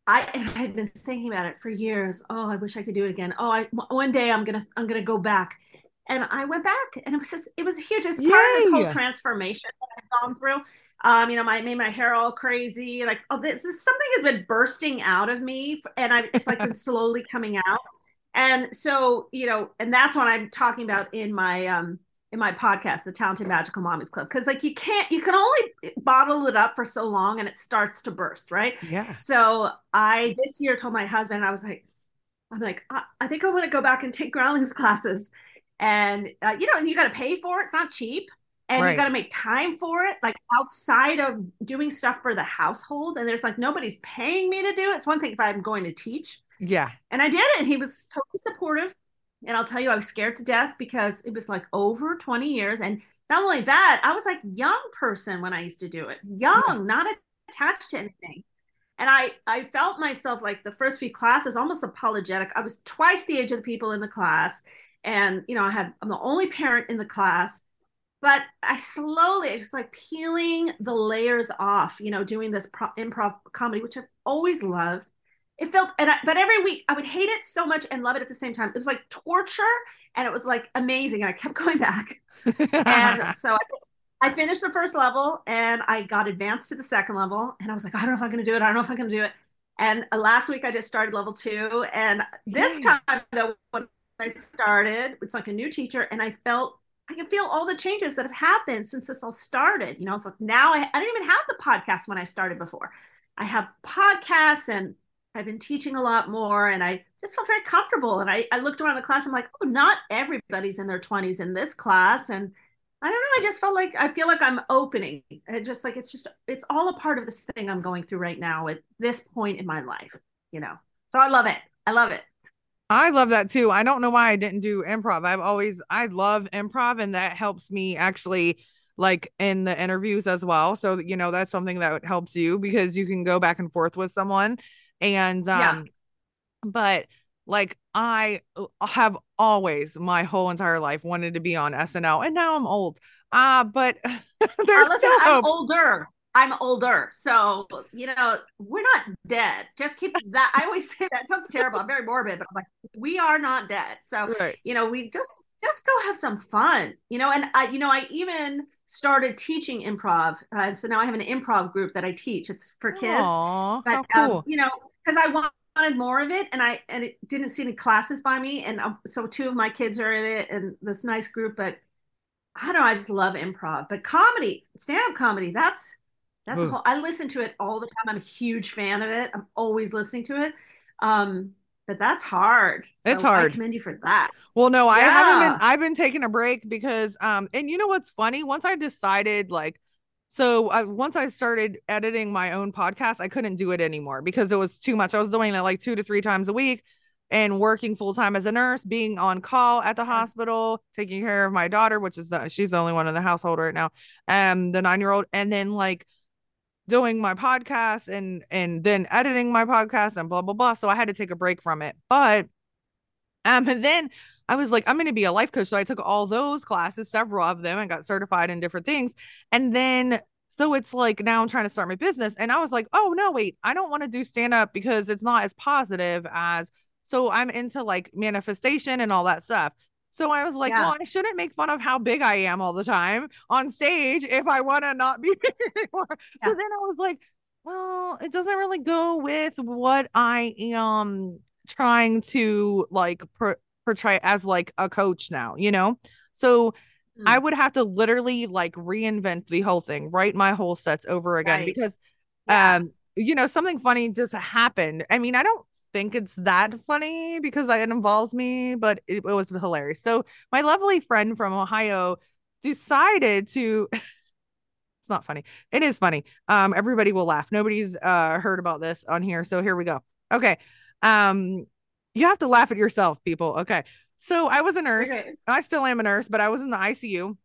I, I had been thinking about it for years. Oh, I wish I could do it again. Oh, I, one day I'm gonna I'm gonna go back and I went back, and it was just it was huge. It's part Yay. of this whole transformation that I've gone through. Um, you know, my made my hair all crazy. Like, oh, this is something has been bursting out of me, and I it's like been slowly coming out. And so, you know, and that's what I'm talking about in my um in my podcast, the Talented Magical Mommies Club, because like you can't, you can only bottle it up for so long, and it starts to burst, right? Yeah. So I this year told my husband, I was like, I'm like, I, I think I want to go back and take groundlings classes. And uh, you know and you got to pay for it it's not cheap. And right. you got to make time for it like outside of doing stuff for the household. And there's like nobody's paying me to do it. It's one thing if i'm going to teach. Yeah. And i did it and he was totally supportive and i'll tell you i was scared to death because it was like over 20 years. And not only that i was like young person when i used to do it. Young yeah. not attached to anything. And I, I felt myself like the first few classes almost apologetic. I was twice the age of the people in the class. And you know i had i'm the only parent in the class. But i slowly just like peeling the layers off you know doing this pro- improv comedy which i've always loved it felt and I, but every week i would hate it so much and love it at the same time it was like torture and it was like amazing and i kept going back and so I, I finished the first level and i got advanced to the second level and i was like i don't know if i'm going to do it i don't know if i'm going to do it and uh, last week i just started level two and this time though when I started. It's like a new teacher, and I felt I can feel all the changes that have happened since this all started. You know, it's like now I, I didn't even have the podcast when I started before. I have podcasts and I've been teaching a lot more and I just felt very comfortable. And I, I looked around the class, I'm like, oh, not everybody's in their 20s in this class. And I don't know, I just felt like I feel like I'm opening. And just like it's just it's all a part of this thing I'm going through right now at this point in my life, you know. So I love it. I love it. I love that too. I don't know why I didn't do improv. I've always I love improv and that helps me actually like in the interviews as well. So you know that's something that helps you because you can go back and forth with someone and um yeah. but like I uh, have always my whole entire life wanted to be on SNL and now I'm old. Uh but there's listen, still I'm older. I'm older. So, you know, we're not dead. Just keep that. I always say that sounds terrible. I'm very morbid, but I'm like, we are not dead. So, right. you know, we just just go have some fun, you know. And I, you know, I even started teaching improv. Uh, so now I have an improv group that I teach. It's for kids. Aww, but, cool. um, you know, because I wanted more of it, and I and it didn't see any classes by me, and um, so two of my kids are in it, and this nice group. But I don't know. I just love improv, but comedy, stand up comedy. That's that's whole, I listen to it all the time. I'm a huge fan of it. I'm always listening to it. Um, but that's hard. So it's hard. I commend you for that. Well, no, yeah. I haven't been. I've been taking a break because, um, and you know what's funny? Once I decided, like, so I, once I started editing my own podcast, I couldn't do it anymore because it was too much. I was doing it like two to three times a week and working full time as a nurse, being on call at the hospital, taking care of my daughter, which is the, she's the only one in the household right now, um, the nine year old, and then like doing my podcast and and then editing my podcast and blah blah blah. So i had to take a break from it. But um and then i was like i'm going to be a life coach so i took all those classes several of them and got certified in different things and then so it's like now i'm trying to start my business and i was like oh no wait i don't want to do stand up because it's not as positive as so i'm into like manifestation and all that stuff so I was like, yeah. well, I shouldn't make fun of how big I am all the time on stage if I want to not be big anymore. Yeah. So then I was like, well, it doesn't really go with what I am trying to like portray as like a coach now, you know? So mm. I would have to literally like reinvent the whole thing, write my whole sets over again right. because yeah. um you know something funny just happened. I mean, I don't think it's that funny because it involves me, but it, it was hilarious. So my lovely friend from Ohio decided to it's not funny. It is funny. Um, everybody will laugh. Nobody's uh heard about this on here. So here we go. Okay. Um, you have to laugh at yourself, people. Okay. So I was a nurse. Okay. I still am a nurse, but I was in the ICU.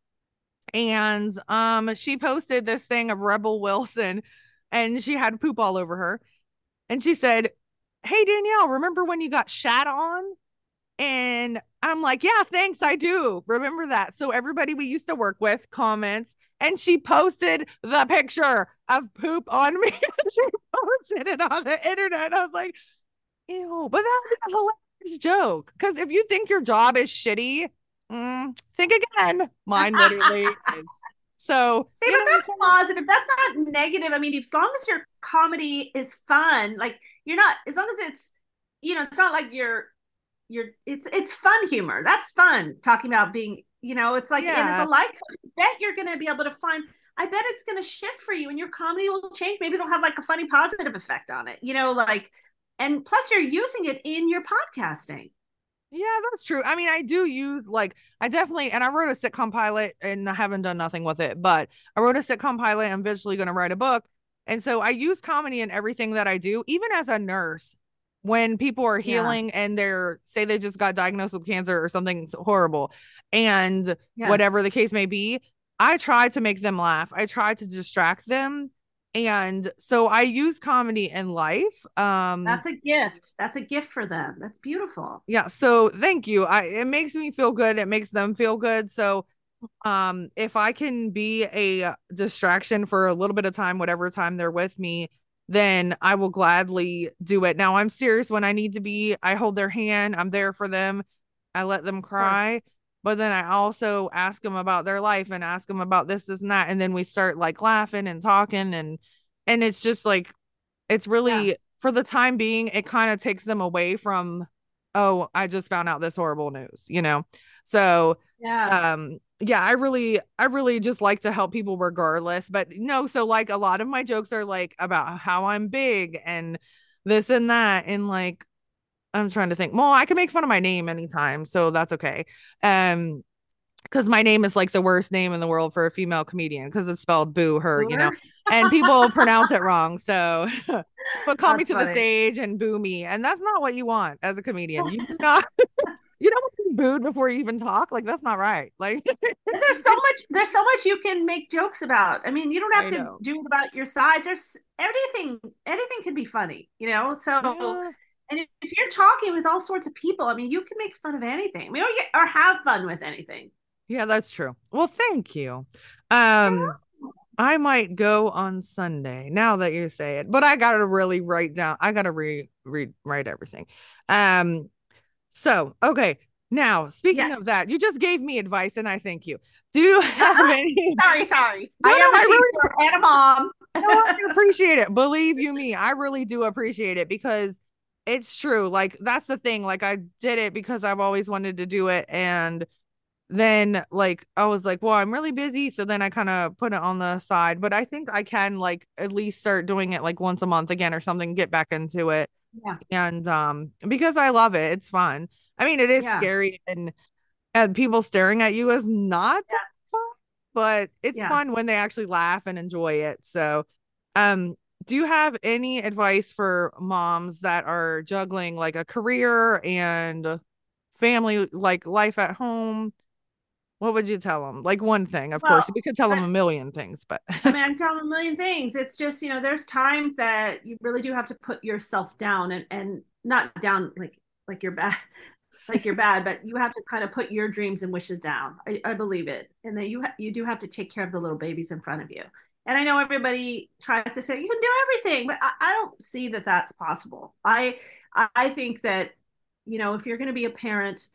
And um she posted this thing of Rebel Wilson and she had poop all over her. And she said, Hey, Danielle, remember when you got shat on? And I'm like, Yeah, thanks. I do remember that. So everybody we used to work with comments, and she posted the picture of poop on me. she posted it on the internet. I was like, Ew, but that was a hilarious joke. Because if you think your job is shitty, mm, think again. Mine literally is. So, see, but know, that's positive. That's not negative. I mean, as long as your comedy is fun, like you're not, as long as it's, you know, it's not like you're, you're, it's, it's fun humor. That's fun talking about being, you know, it's like, yeah. and as a life I bet you're going to be able to find, I bet it's going to shift for you and your comedy will change. Maybe it'll have like a funny positive effect on it, you know, like, and plus you're using it in your podcasting. Yeah, that's true. I mean, I do use like I definitely and I wrote a sitcom pilot and I haven't done nothing with it, but I wrote a sitcom pilot. I'm eventually going to write a book, and so I use comedy in everything that I do, even as a nurse. When people are healing yeah. and they're say they just got diagnosed with cancer or something horrible, and yes. whatever the case may be, I try to make them laugh. I try to distract them and so i use comedy in life um that's a gift. That's a gift for them. That's beautiful. Yeah so thank you. I it makes me feel good. It makes them feel good. So um if i can be a distraction for a little bit of time whatever time they're with me then i will gladly do it. Now i'm serious. When i need to be i hold their hand. I'm there for them. I let them cry. sure but then I also ask them about their life and ask them about this, this, and that. And then we start like laughing and talking and and it's just like it's really yeah. for the time being, it kind of takes them away from, oh, I just found out this horrible news, you know? So yeah. Um, yeah, I really, I really just like to help people regardless. But no, so like a lot of my jokes are like about how I'm big and this and that. And like I'm trying to think. Well, I can make fun of my name anytime, so that's okay. Um, because my name is like the worst name in the world for a female comedian because it's spelled boo her, you know, and people pronounce it wrong. So, but call that's me to funny. the stage and boo me, and that's not what you want as a comedian. You do not. you don't want to be booed before you even talk. Like that's not right. Like there's so much. There's so much you can make jokes about. I mean, you don't have I to know. do it about your size. There's anything. Anything can be funny. You know. So. Yeah and if you're talking with all sorts of people, I mean, you can make fun of anything. I mean, or, get, or have fun with anything. Yeah, that's true. Well, thank you. Um, I might go on Sunday now that you say it, but I gotta really write down. I gotta re read write everything. Um, so okay. Now, speaking yeah. of that, you just gave me advice, and I thank you. Do you have any? sorry, sorry. No, I am a teacher really... and a mom. no, I appreciate it. Believe you me, I really do appreciate it because it's true. Like that's the thing. Like I did it because I've always wanted to do it and then like I was like, well, I'm really busy, so then I kind of put it on the side, but I think I can like at least start doing it like once a month again or something, get back into it. Yeah. And um because I love it. It's fun. I mean, it is yeah. scary and and people staring at you is not yeah. fun, but it's yeah. fun when they actually laugh and enjoy it. So um do you have any advice for moms that are juggling like a career and family like life at home? What would you tell them like one thing of well, course we could tell them a million things but i mean i can tell them a million things. It's just you know there's times that you really do have to put yourself down and and not down like like you're bad like you're bad but you have to kind of put your dreams and wishes down. I, I believe it. And that you ha- you do have to take care of the little babies in front of you and I know everybody tries to say you can do everything, but I, I don't see that that's possible. I I think that you know if you're going to be a parent,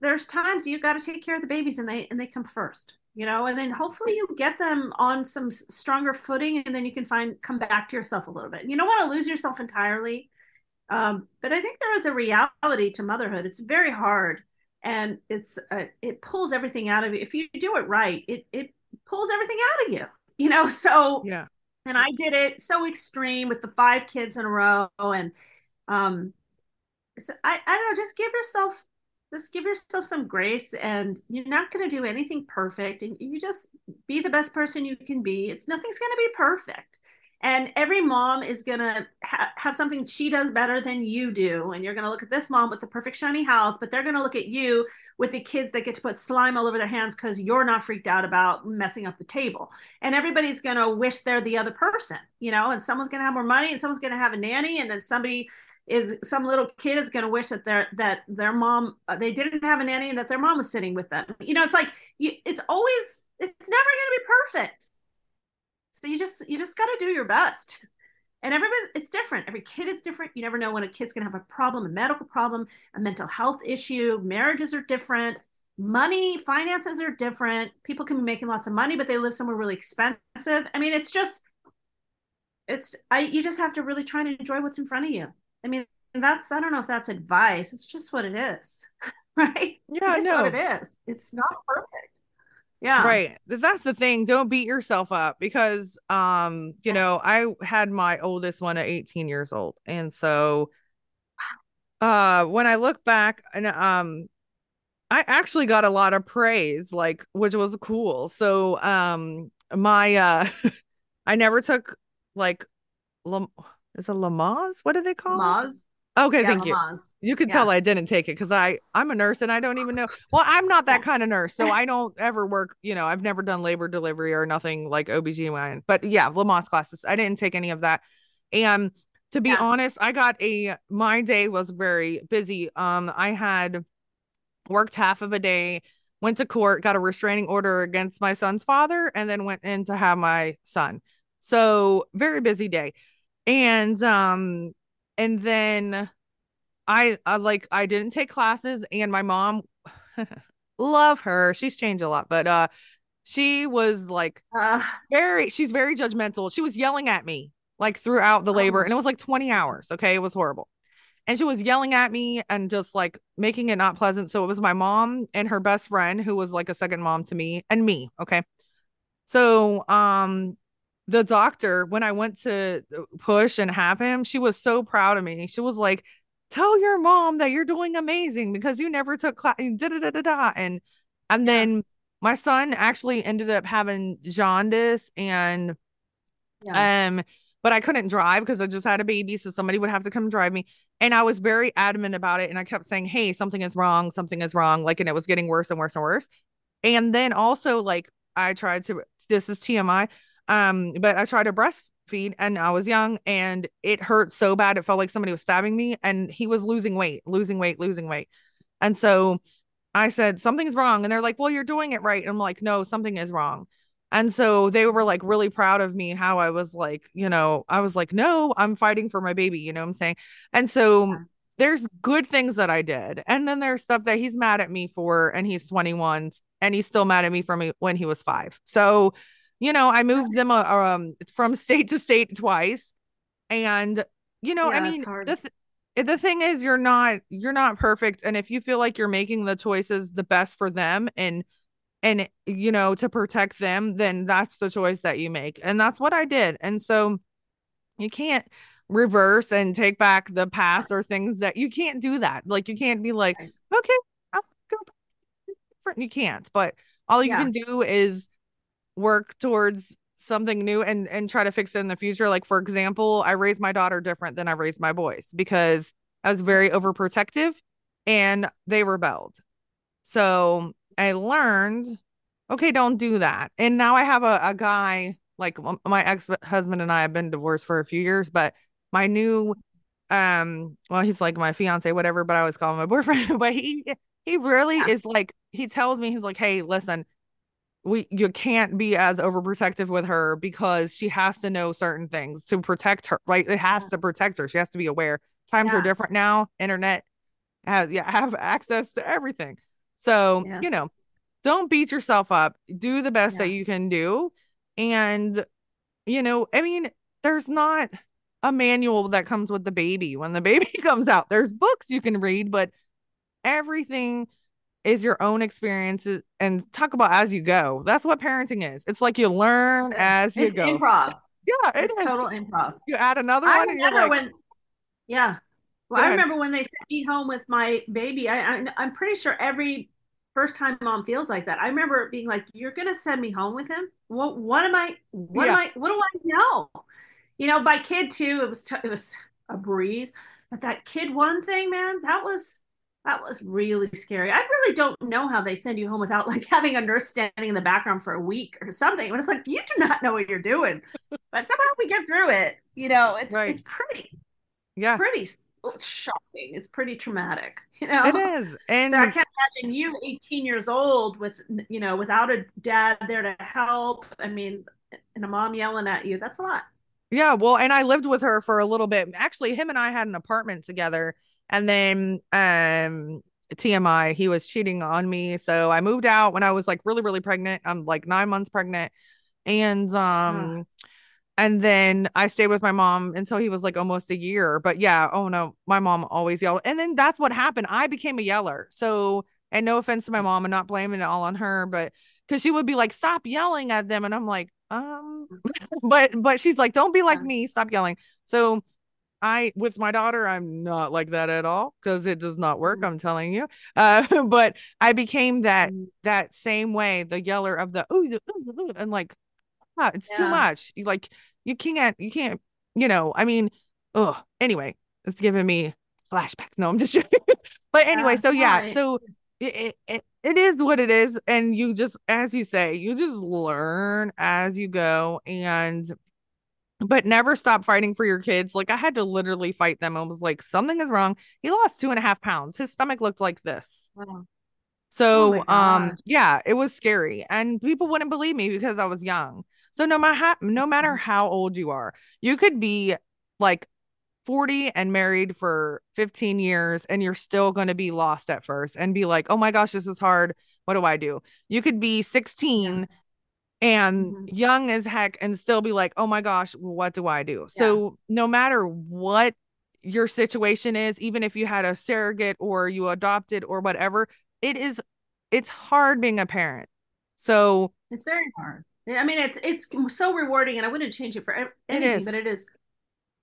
there's times you've got to take care of the babies, and they and they come first. You know, and then hopefully you get them on some stronger footing, and then you can find come back to yourself a little bit. You don't want to lose yourself entirely, um, but I think there is a reality to motherhood. It's very hard, and it's uh, it pulls everything out of you. If you do it right, it it pulls everything out of you you know so yeah. and i did it so extreme with the five kids in a row and um so i i don't know just give yourself just give yourself some grace and you're not going to do anything perfect and you just be the best person you can be. It's nothing's going to be perfect and every mom is going to ha- have something she does better than you do. And you're going to look at this mom with the perfect shiny house but they're going to look at you with the kids that get to put slime all over their hands because you're not freaked out about messing up the table. And everybody's going to wish they're the other person you know and someone's going to have more money and someone's going to have a nanny and then somebody is some little kid is going to wish that their that their mom uh, they didn't have a nanny and that their mom was sitting with them. You know it's like you, it's always it's never going to be perfect so you just you just got to do your best. And everybody's it's different. Every kid is different. You never know when a kid's going to have a problem, a medical problem, a mental health issue. Marriages are different. Money, finances are different. People can be making lots of money, but they live somewhere really expensive. I mean, it's just it's I you just have to really try and enjoy what's in front of you. I mean, that's I don't know if that's advice. It's just what it is. right? Yeah, it's no. what it is. It's not perfect. Yeah. Right. That's the thing. Don't beat yourself up because um, you know, I had my oldest one at 18 years old. And so uh when I look back and um I actually got a lot of praise, like which was cool. So um my uh I never took like Lam- is it Lamaze? What do they call Lamaze. Okay, yeah, thank Lamaze. you. You can Yeah. tell I didn't take it because I I'm a nurse and I don't even know. Well, I'm not that kind of nurse, so I don't ever work. You know, I've never done labor delivery or nothing like OBGYN. But yeah, Lamaze classes. I didn't take any of that. And to be Yeah. honest, I got a my day was very busy. Um, I had worked half of a day, went to court, got a restraining order against my son's father, and then went in to have my son. So very busy day. And um, and then I, I like I didn't take classes and my mom love her. She's changed a lot, but uh she was like Uh, very she's very judgmental. She was yelling at me like throughout the labor Oh. and it was like 20 hours, okay? It was horrible. And she was yelling at me and just like making it not pleasant. So it was my mom and her best friend who was like a second mom to me and me, okay? So um the doctor when I went to push and have him, she was so proud of me. She was like, "Tell your mom that you're doing amazing because you never took class." Da da da da da. And and then my son actually ended up having jaundice and yeah. um, but I couldn't drive because I just had a baby, so somebody would have to come drive me. And I was very adamant about it, and I kept saying, "Hey, something is wrong, something is wrong," like, and it was getting worse and worse and worse. And then also, like, I tried to. This is TMI, um, but I tried to breastfeed, and I was young, and it hurt so bad, it felt like somebody was stabbing me, and he was losing weight, losing weight, losing weight, and so I said something's wrong, and they're like, "Well, you're doing it right." And I'm like, "No, something is wrong." And so they were like really proud of me how I was like, you know, I was like, no, I'm fighting for my baby, you know what I'm saying? And so Yeah. there's good things that I did. And then there's stuff that he's mad at me for, and he's 21 and he's still mad at me from when he was five. So, you know, I moved them uh, um from state to state twice. And, you know, I mean, the, th- the thing is you're not you're not perfect and if you feel like you're making the choices the best for them and and you know to protect them then that's the choice that you make and that's what i did and so you can't reverse and take back the past or things that you can't do that like you can't be like okay i'll go different you can't but all you Yeah. can do is work towards something new and and try to fix it in the future like for example i raised my daughter different than i raised my boys because i was very overprotective and they rebelled so I learned, okay, don't do that. And now I have a, a guy, like my ex husband and I have been divorced for a few years, but my new, um, well, he's like my fiance, whatever, but I always call him my boyfriend. But he, he really is like, he tells me, he's like, hey, listen, we, you can't be as overprotective with her because she has to know certain things to protect her, right? It has Yeah. to protect her. She has to be aware. Times are different now. Internet has, yeah, have access to everything. So, you know, don't beat yourself up. Do the best that you can do. And, you know, I mean, there's not a manual that comes with the baby when the baby comes out. There's books you can read, but everything is your own experiences and talk about as you go. That's what parenting is. It's like you learn as you It's go. improv. Yeah, it It's is. total improv. You add another I one and you're like, when, yeah. Well, I remember when they sent me home with my baby. I, I I'm pretty sure every first time mom feels like that. I remember being like, "You're gonna send me home with him? What? What am I? What am I? What do I know?" You know, by kid two, it was t- it was a breeze, but that kid one thing, man, that was that was really scary. I really don't know how they send you home without like having a nurse standing in the background for a week or something. But it's like you do not know what you're doing, but somehow we get through it. You know, it's right. it's pretty, yeah, pretty oh, shocking. It's pretty traumatic. You know, it is. And so I can't imagine you, 18 years old, with you know, without a dad there to help. I mean, and a mom yelling at you. That's a lot. Yeah, well, and I lived with her for a little bit. Actually, him and I had an apartment together, and then um TMI, he was cheating on me. So I moved out when I was like really, really pregnant. I'm like nine months pregnant. And um and then I stayed with my mom until he was like almost a year. But yeah, oh no, my mom always yelled. And then that's what happened. I became a yeller. So and no offense to my mom and not blaming it all on her, but because she would be like, stop yelling at them. And I'm like, um, but but she's like, don't be like me, stop yelling. So I with my daughter, I'm not like that at all because it does not work. Mm-hmm. I'm telling you. Uh, but I became that mm-hmm. that same way, the yeller of the ooh, and like, ah, it's yeah. too much. Like you can't, you can't, you know. I mean, oh, anyway, it's giving me flashbacks. No, I'm just. but anyway, yeah, so yeah, right. so it, it it is what it is, and you just, as you say, you just learn as you go, and but never stop fighting for your kids. Like I had to literally fight them. and was like, something is wrong. He lost two and a half pounds. His stomach looked like this. Wow. So, oh um, yeah, it was scary, and people wouldn't believe me because I was young. So no matter how, no matter mm-hmm. how old you are, you could be like 40 and married for 15 years, and you're still going to be lost at first and be like, oh my gosh, this is hard. What do I do? You could be 16 yeah and mm-hmm. young as heck and still be like, oh my gosh, what do I do? Yeah. So no matter what your situation is, even if you had a surrogate or you adopted or whatever, it is it's hard being a parent. So it's very hard. I mean, it's it's so rewarding, and I wouldn't change it for anything, it but it is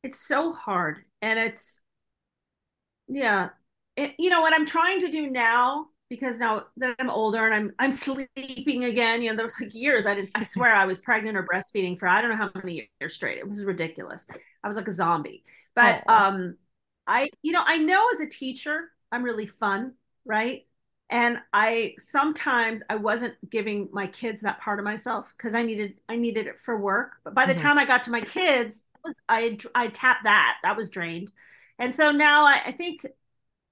it's so hard, and it's yeah. It, you know what I'm trying to do now because now that I'm older and I'm I'm sleeping again, you know, there was like years I didn't I swear I was pregnant or breastfeeding for I don't know how many years straight. It was ridiculous. I was like a zombie. But oh. um I you know, I know as a teacher I'm really fun, right? And I sometimes I wasn't giving my kids that part of myself because I needed I needed it for work. But by the mm-hmm. time I got to my kids, I I tapped that. That was drained. And so now I, I think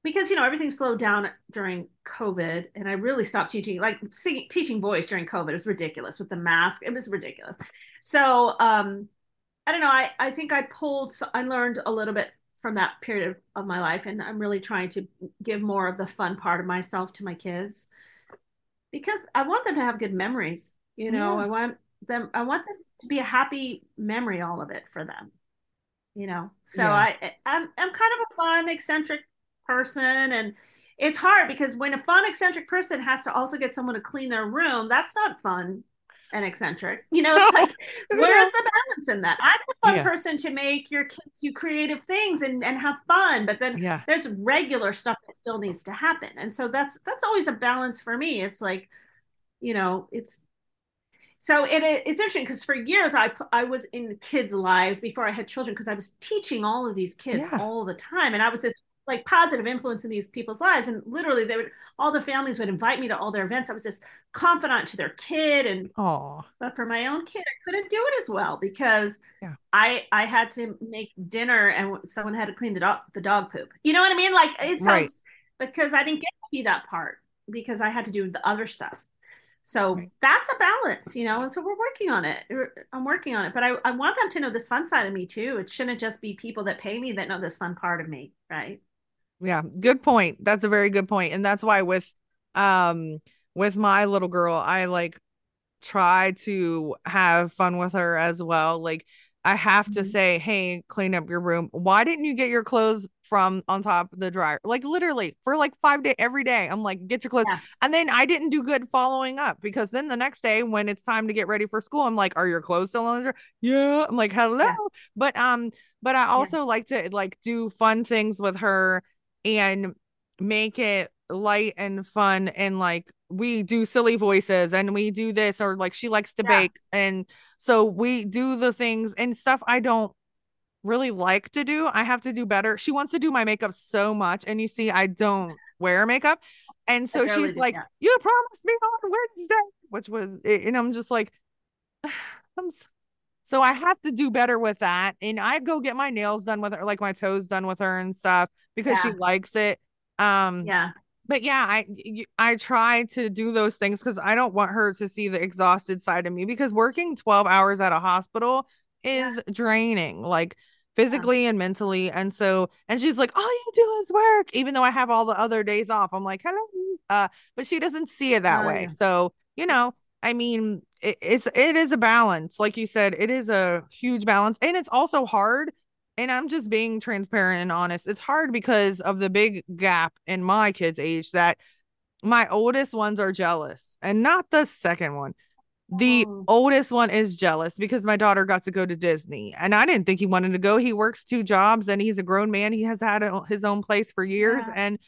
because you know everything slowed down during covid and i really stopped teaching like singing, teaching boys during covid. It was ridiculous with the mask. It was ridiculous. So um i don't know. I i think i pulled i learned a little bit from that period of, of my life and i'm really trying to give more of the fun part of myself to my kids because i want them to have good memories you know? Yeah. i want them i want this to be a happy memory all of it for them you know? So yeah. i I'm, I'm kind of a fun eccentric person and it's hard because when a fun eccentric person has to also get someone to clean their room that's not fun and eccentric you know it's like where's the balance in that i'm a fun yeah. person to make your kids do creative things and, and have fun but then yeah. there's regular stuff that still needs to happen and so that's that's always a balance for me it's like you know it's so it, it's interesting because for years I I was in kids' lives before I had children because I was teaching all of these kids yeah. all the time, and I was this like positive influence in these people's lives. And literally, they would all the families would invite me to all their events. I was this confidant to their kid, and oh, but for my own kid, I couldn't do it as well because yeah. I I had to make dinner and someone had to clean the dog the dog poop. You know what I mean? Like it sounds right. because I didn't get to be that part because I had to do the other stuff. So right. that's a balance, you know, and so we're working on it. I'm working on it, but I, I want them to know this fun side of me too. It shouldn't just be people that pay me that know this fun part of me, right? Yeah, good point. That's a very good point. And that's why with um with my little girl, I like try to have fun with her as well. Like I have to mm-hmm. say, "Hey, clean up your room. Why didn't you get your clothes from on top of the dryer?" Like literally for like 5 day every day. I'm like, "Get your clothes." Yeah. And then I didn't do good following up because then the next day when it's time to get ready for school, I'm like, "Are your clothes still on the dryer?" Yeah. I'm like, "Hello." Yeah. But um but I also yeah. like to like do fun things with her and make it light and fun and like we do silly voices and we do this or like she likes to yeah. bake and so we do the things and stuff I don't really like to do. I have to do better. She wants to do my makeup so much. And you see, I don't wear makeup. And so she's like. You promised me on Wednesday, which was, eh, and I'm just like, I'm so I have to do better with that. And I go get my nails done with her, like my toes done with her and stuff because yeah. she likes it. Um, yeah. But yeah, I I try to do those things because I don't want her to see the exhausted side of me because working 12 hours at a hospital is yeah. draining. Like physically yeah. and mentally. And so, and she's like, all you do is work, even though I have all the other days off. I'm like, hello. Uh, but she doesn't see it that oh, way. Yeah. So, you know, I mean, it, it's it is a balance. Like you said, it is a huge balance. And it's also hard. And I'm just being transparent and honest. It's hard because of the big gap in my kids' age that my oldest ones are jealous and not the second one the oh. oldest one is jealous because my daughter got to go to Disney and I didn't think he wanted to go. He works two jobs and he's a grown man. He has had a, his own place for years yeah. and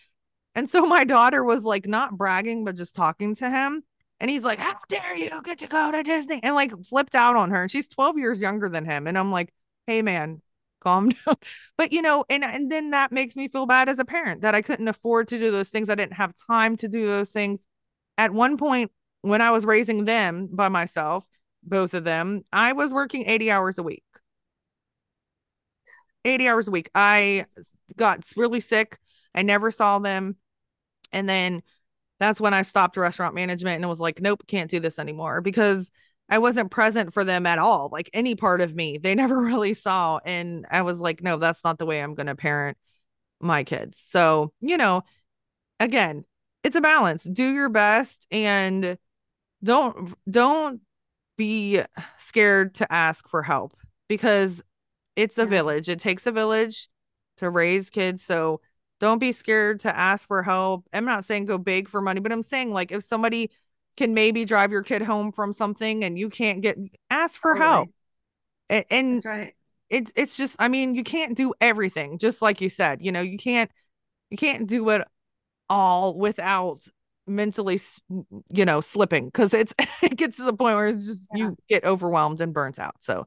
and so my daughter was like not bragging but just talking to him and he's like, "How dare you get to go to Disney?" and like flipped out on her. And she's 12 years younger than him and I'm like, "Hey man, calm down." But you know, and and then that makes me feel bad as a parent that I couldn't afford to do those things. I didn't have time to do those things. At one point when I was raising them by myself, both of them, I was working 80 hours a week. 80 hours a week. I got really sick. I never saw them. And then that's when I stopped restaurant management and was like, nope, can't do this anymore because I wasn't present for them at all. Like any part of me, they never really saw. And I was like, no, that's not the way I'm going to parent my kids. So, you know, again, it's a balance. Do your best and don't don't be scared to ask for help because it's a village. It takes a village to raise kids. So don't be scared to ask for help. I'm not saying go beg for money, but I'm saying like if somebody can maybe drive your kid home from something and you can't get ask for totally. help. And, and That's right. It's it's just I mean you can't do everything just like you said. You know, you can't you can't do it all without mentally you know slipping because it's it gets to the point where it's just yeah. you get overwhelmed and burns out so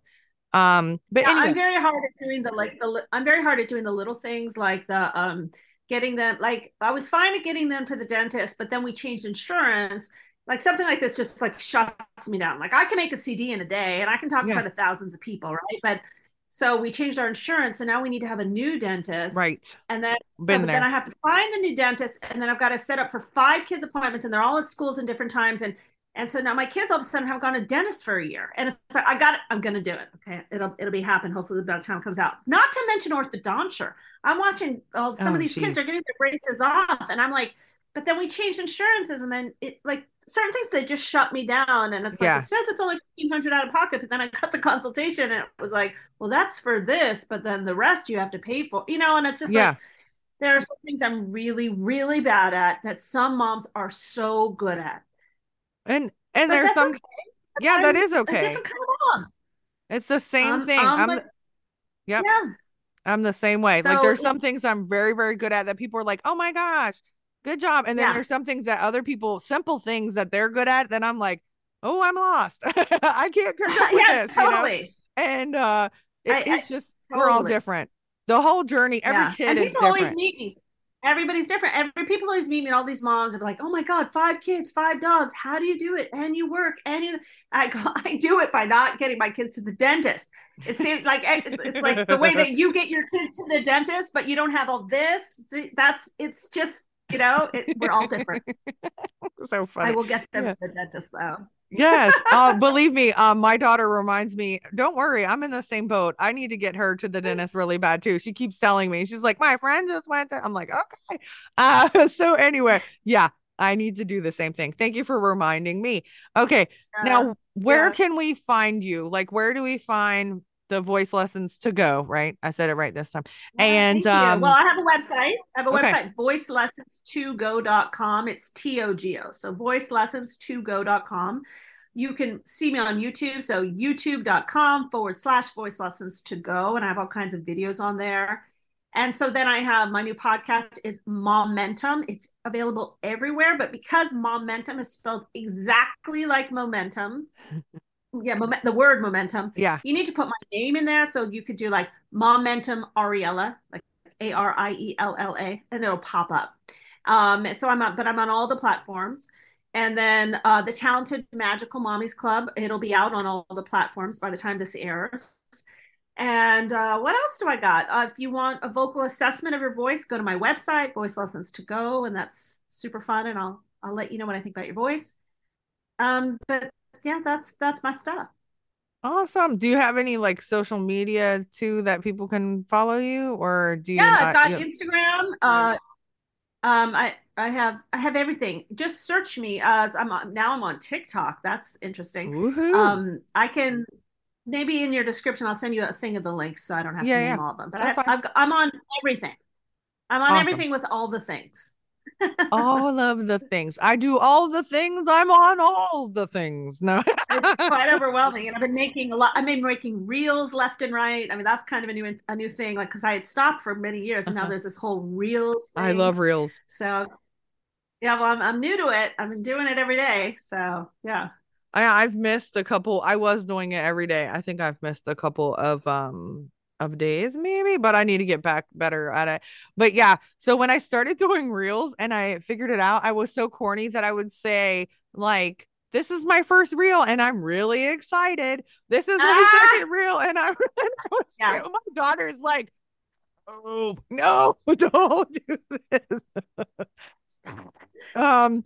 um but yeah, anyway. i'm very hard at doing the like the i'm very hard at doing the little things like the um getting them like i was fine at getting them to the dentist but then we changed insurance like something like this just like shuts me down like i can make a cd in a day and i can talk yeah. of thousands of people right but so we changed our insurance, and now we need to have a new dentist. Right. And then, Been so, then I have to find the new dentist, and then I've got to set up for five kids' appointments, and they're all at schools in different times. And and so now my kids all of a sudden have gone to dentist for a year, and it's like I got it. I'm going to do it. Okay, it'll it'll be happen. Hopefully by the time it comes out. Not to mention orthodonture. I'm watching. Oh, some oh, of these geez. kids are getting their braces off, and I'm like, but then we changed insurances, and then it like certain things they just shut me down. And it's like yeah. it says it's only 1500 out of pocket but then i got the consultation and it was like well that's for this but then the rest you have to pay for you know and it's just yeah. like there are some things i'm really really bad at that some moms are so good at. And and but there's some okay. yeah that is okay. kind of it's the same um, thing. Um, i'm yep. yeah. I'm the same way. So, like there's some things i'm very very good at that people are like oh my gosh good job. And then yeah. there's some things that other people, simple things that they're good at, then I'm like, oh, I'm lost. I can't catch up with yeah, this. Totally. You know? And uh it, I, it's I, just totally. we're all different. The whole journey, every yeah. kid and is different. always meet me. Everybody's different. Every people always meet me, and all these moms are like, "Oh my god, five kids, five dogs. How do you do it? And you work, and you." I go, I do it by not getting my kids to the dentist. It seems like eh, it's like the way that you get your kids to the dentist, but you don't have all this. That's it's just you know, it, we're all different. so funny. I will get them yeah. to the dentist though. yes. Uh, believe me, um, my daughter reminds me, don't worry, I'm in the same boat. I need to get her to the dentist really bad too. She keeps telling me, she's like, my friend just went to, I'm like, okay. Uh, so anyway, yeah, I need to do the same thing. Thank you for reminding me. Okay. now, where yeah. can we find you? Like, where do we find the voice lessons to go, right? I said it right this time. and um, well, I have a website. I have a okay. website, voicelessonstogo.com. It's T O G O. So voicelessonstogo.com. You can see me on YouTube. So youtube.com forward slash voice lessons to go. And I have all kinds of videos on there. And so then I have my new podcast is Momentum. It's available everywhere, but because Momentum is spelled exactly like momentum, yeah, moment, the word momentum. Yeah. You need to put my name in there. So you could do like momentum Ariella, like A R I E L L A, and it'll pop up. Um, so I'm on, but I'm on all the platforms. And then uh, the Talented Magical Mommies Club, it'll be out on all the platforms by the time this airs. And uh, what else do I got? Uh, if you want a vocal assessment of your voice, go to my website, Voice Lessons to Go, and that's super fun. And I'll I'll let you know what I think about your voice. Um, but yeah, that's that's my stuff. Awesome. Do you have any like social media too that people can follow you, or do you? Yeah, not, I've got you... Instagram. Uh, um, I I have I have everything. Just search me as I'm on, now. I'm on TikTok. That's interesting. Woohoo. Um, I can maybe in your description I'll send you a thing of the links so I don't have Yeah, to name yeah. all of them. But That's I, I've, I'm on everything. I'm on Awesome. everything with all the things. All of the things. I do all the things. I'm on all the things. No. it's quite overwhelming, and I've been making a lot. I've been making reels left and right. I mean, that's kind of a new a new thing. Like, because I had stopped for many years, and now Uh-huh. there's this whole reels. I love reels. So, yeah, well, I'm I'm new to it. I've been doing it every day. So, yeah. I I've missed a couple. I was doing it every day. I think I've missed a couple of um of days maybe, but I need to get back better at it. But yeah, so when I started doing reels and I figured it out, I was so corny that I would say like this is my first reel and I'm really excited. This is my Ah! second reel and I'm and I was Yeah. my daughter's like oh no, don't do this. um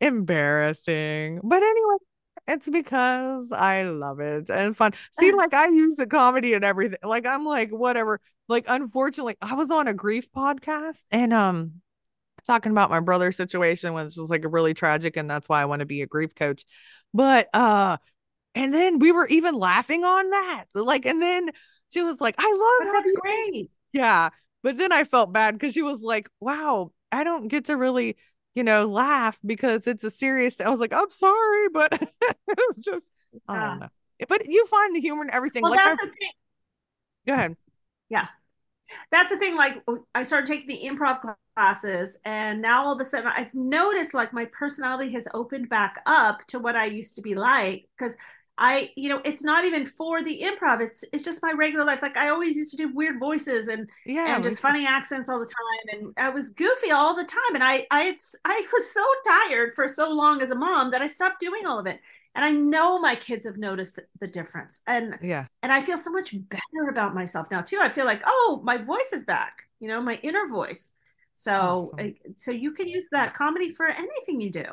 embarrassing. But anyway, it's because I love it and fun. See, like I use the comedy and everything. Like I'm like, whatever. Like, unfortunately, I was on a grief podcast and um talking about my brother's situation, which is like a really tragic, and that's why I want to be a grief coach. But uh, and then we were even laughing on that. Like, and then she was like, I love But that's great. yeah. But then I felt bad because she was like, wow, I don't get to really, you know, laugh because it's a serious thing. I was like, I'm sorry, but it was just, I don't know. But you find the humor in everything. Well, like, that's I, the thing. go ahead. Yeah. That's the thing like i started taking the improv classes and now all of a sudden i've noticed like my personality has opened back up to what i used to be like because i you know it's not even for the improv it's it's just my regular life like i always used to do weird voices and Yeah. and just too. funny accents all the time and i was goofy all the time and i i it's i was so tired for so long as a mom that i stopped doing all of it and i know my kids have noticed the difference and Yeah. and I feel so much better about myself now too. I feel like, oh, my voice is back, you know, my inner voice. So, Awesome. So you can use that comedy for anything you do.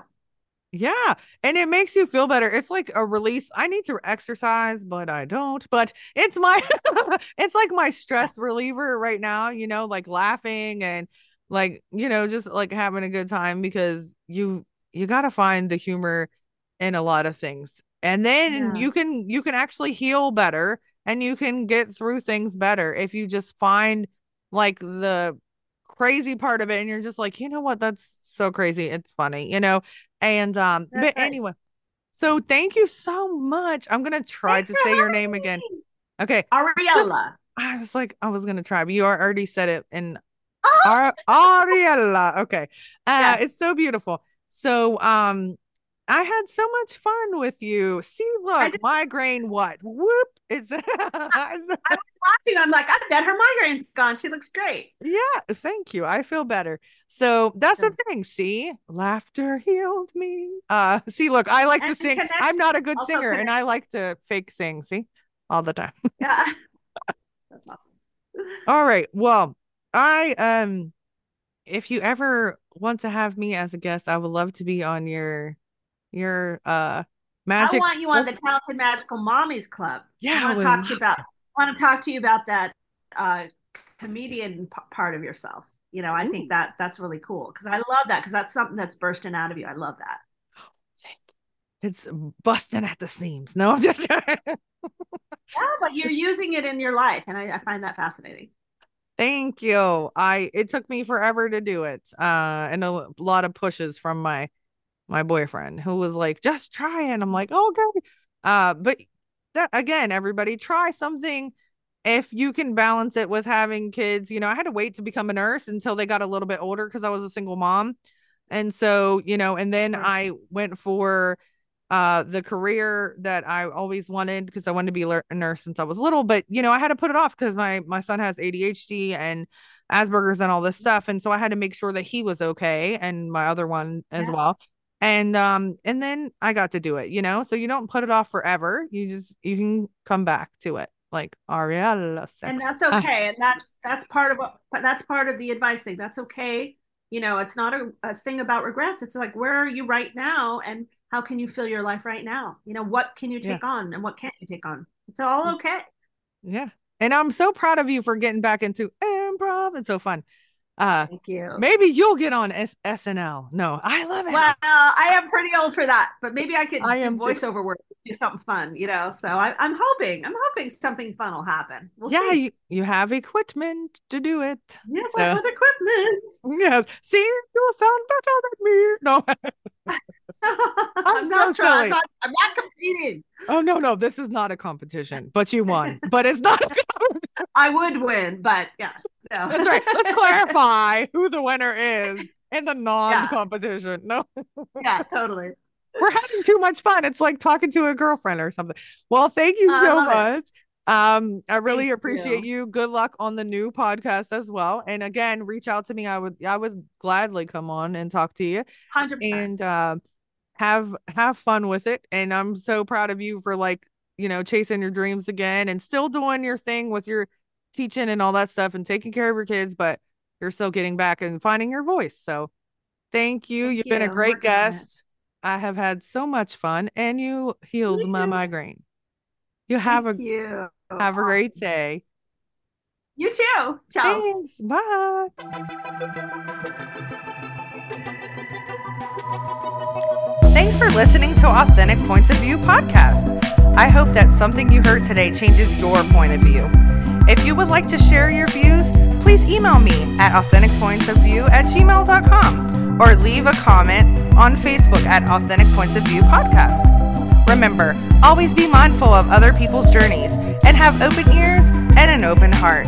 Yeah. And it makes you feel better. It's like a release. I need to exercise, but I don't. But it's my, it's like my stress reliever right now, you know, like laughing and like, you know, just like having a good time because you, you got to find the humor in a lot of things. And then Yeah. you can, you can actually heal better and you can get through things better if you just find like the crazy part of it and you're just like, you know what? That's so crazy. It's funny, you know? And um, That's but right. anyway, so thank you so much. I'm gonna try Thanks to say your name again. Okay. Ariella. I was like, I was gonna try, but you already said it in Oh, Ar- Ariella. Okay. Uh, it's so beautiful. So um I had so much fun with you. See, look, too. migraine what? Whoop. It's I was watching. I'm like, I bet her migraine's gone. She looks great. Yeah, thank you. I feel better. So that's the thing. See, laughter healed me. Uh, see, look, I like to And sing. I'm not a good singer, and. I like to fake sing. See, all the time. Yeah. That's awesome. All right. Well, I um, if you ever want to have me as a guest, I would love to be on your your uh magic. I want you on the Talented Magical Mommies Club. Yeah, I want to talk to you about. I want to talk to you about that uh, comedian p- part of yourself. You know, I Ooh. think that that's really cool because I love that because that's something that's bursting out of you. I love that. It's busting at the seams. No, I'm just Yeah, but you're using it in your life, and I, I find that fascinating. Thank you. I it took me forever to do it. Uh and a lot of pushes from my my boyfriend who was like, just try it. And I'm like, okay. Uh but that, again, everybody try something if you can balance it with having kids. You know, I had to wait to become a nurse until they got a little bit older because I was a single mom. And so, you know, and then. I went for uh the career that I always wanted because I wanted to be a nurse since I was little but you know I had to put it off because my my son has ADHD and Asperger's and all this stuff and so I had to make sure that he was okay and my other one as yeah. well and um and then I got to do it you know? So you don't put it off forever. You just you can come back to it like Ariella said. and that's okay. And that's that's part of what that's part of the advice thing. That's okay. You know it's not a, a thing about regrets. It's like where are you right now? And how can you fill your life right now? You know what can you take yeah. on and what can't you take on? It's all mm. okay. Yeah. And i'm so proud of you for getting back into improv. It's so fun uh, Thank you. Maybe you'll get on S- SNL. No, I love it. Well, I am pretty old for that, but maybe I could I am voiceover too. work, do something fun, you know. So I, am hoping, I'm hoping something fun will happen. We'll yeah, see. you you have equipment to do it. Yes, so. I have equipment. Yes, see, you sound better than me. No. I'm, I'm, so not trying. I'm not, I'm not competing. Oh no, no, this is not a competition. But you won. but it's not. I would win, but yes, no. That's right. Let's clarify who the winner is in the non-competition. Yeah. No. yeah, totally. We're having too much fun. It's like talking to a girlfriend or something. Well, thank you so much. It. Um, I really Thank appreciate you. you. Good luck on the new podcast as well. And again, reach out to me. I would I would gladly come on and talk to you. 100%. And uh, have have fun with it. And I'm so proud of you for like, you know, chasing your dreams again and still doing your thing with your teaching and all that stuff and taking care of your kids, but you're still getting back and finding your voice. So thank you. Thank You've you. been a great guest. I have had so much fun and you healed my migraine. You have Thank a you. have a great day. You too. Ciao. Thanks. Bye. Thanks for listening to Authentic Points of View podcast. I hope that something you heard today changes your point of view. If you would like to share your views, please email me at authenticpointsofview at gmail.com or leave a comment on Facebook at Authentic Points of View podcast. Remember, always be mindful of other people's journeys and have open ears and an open heart.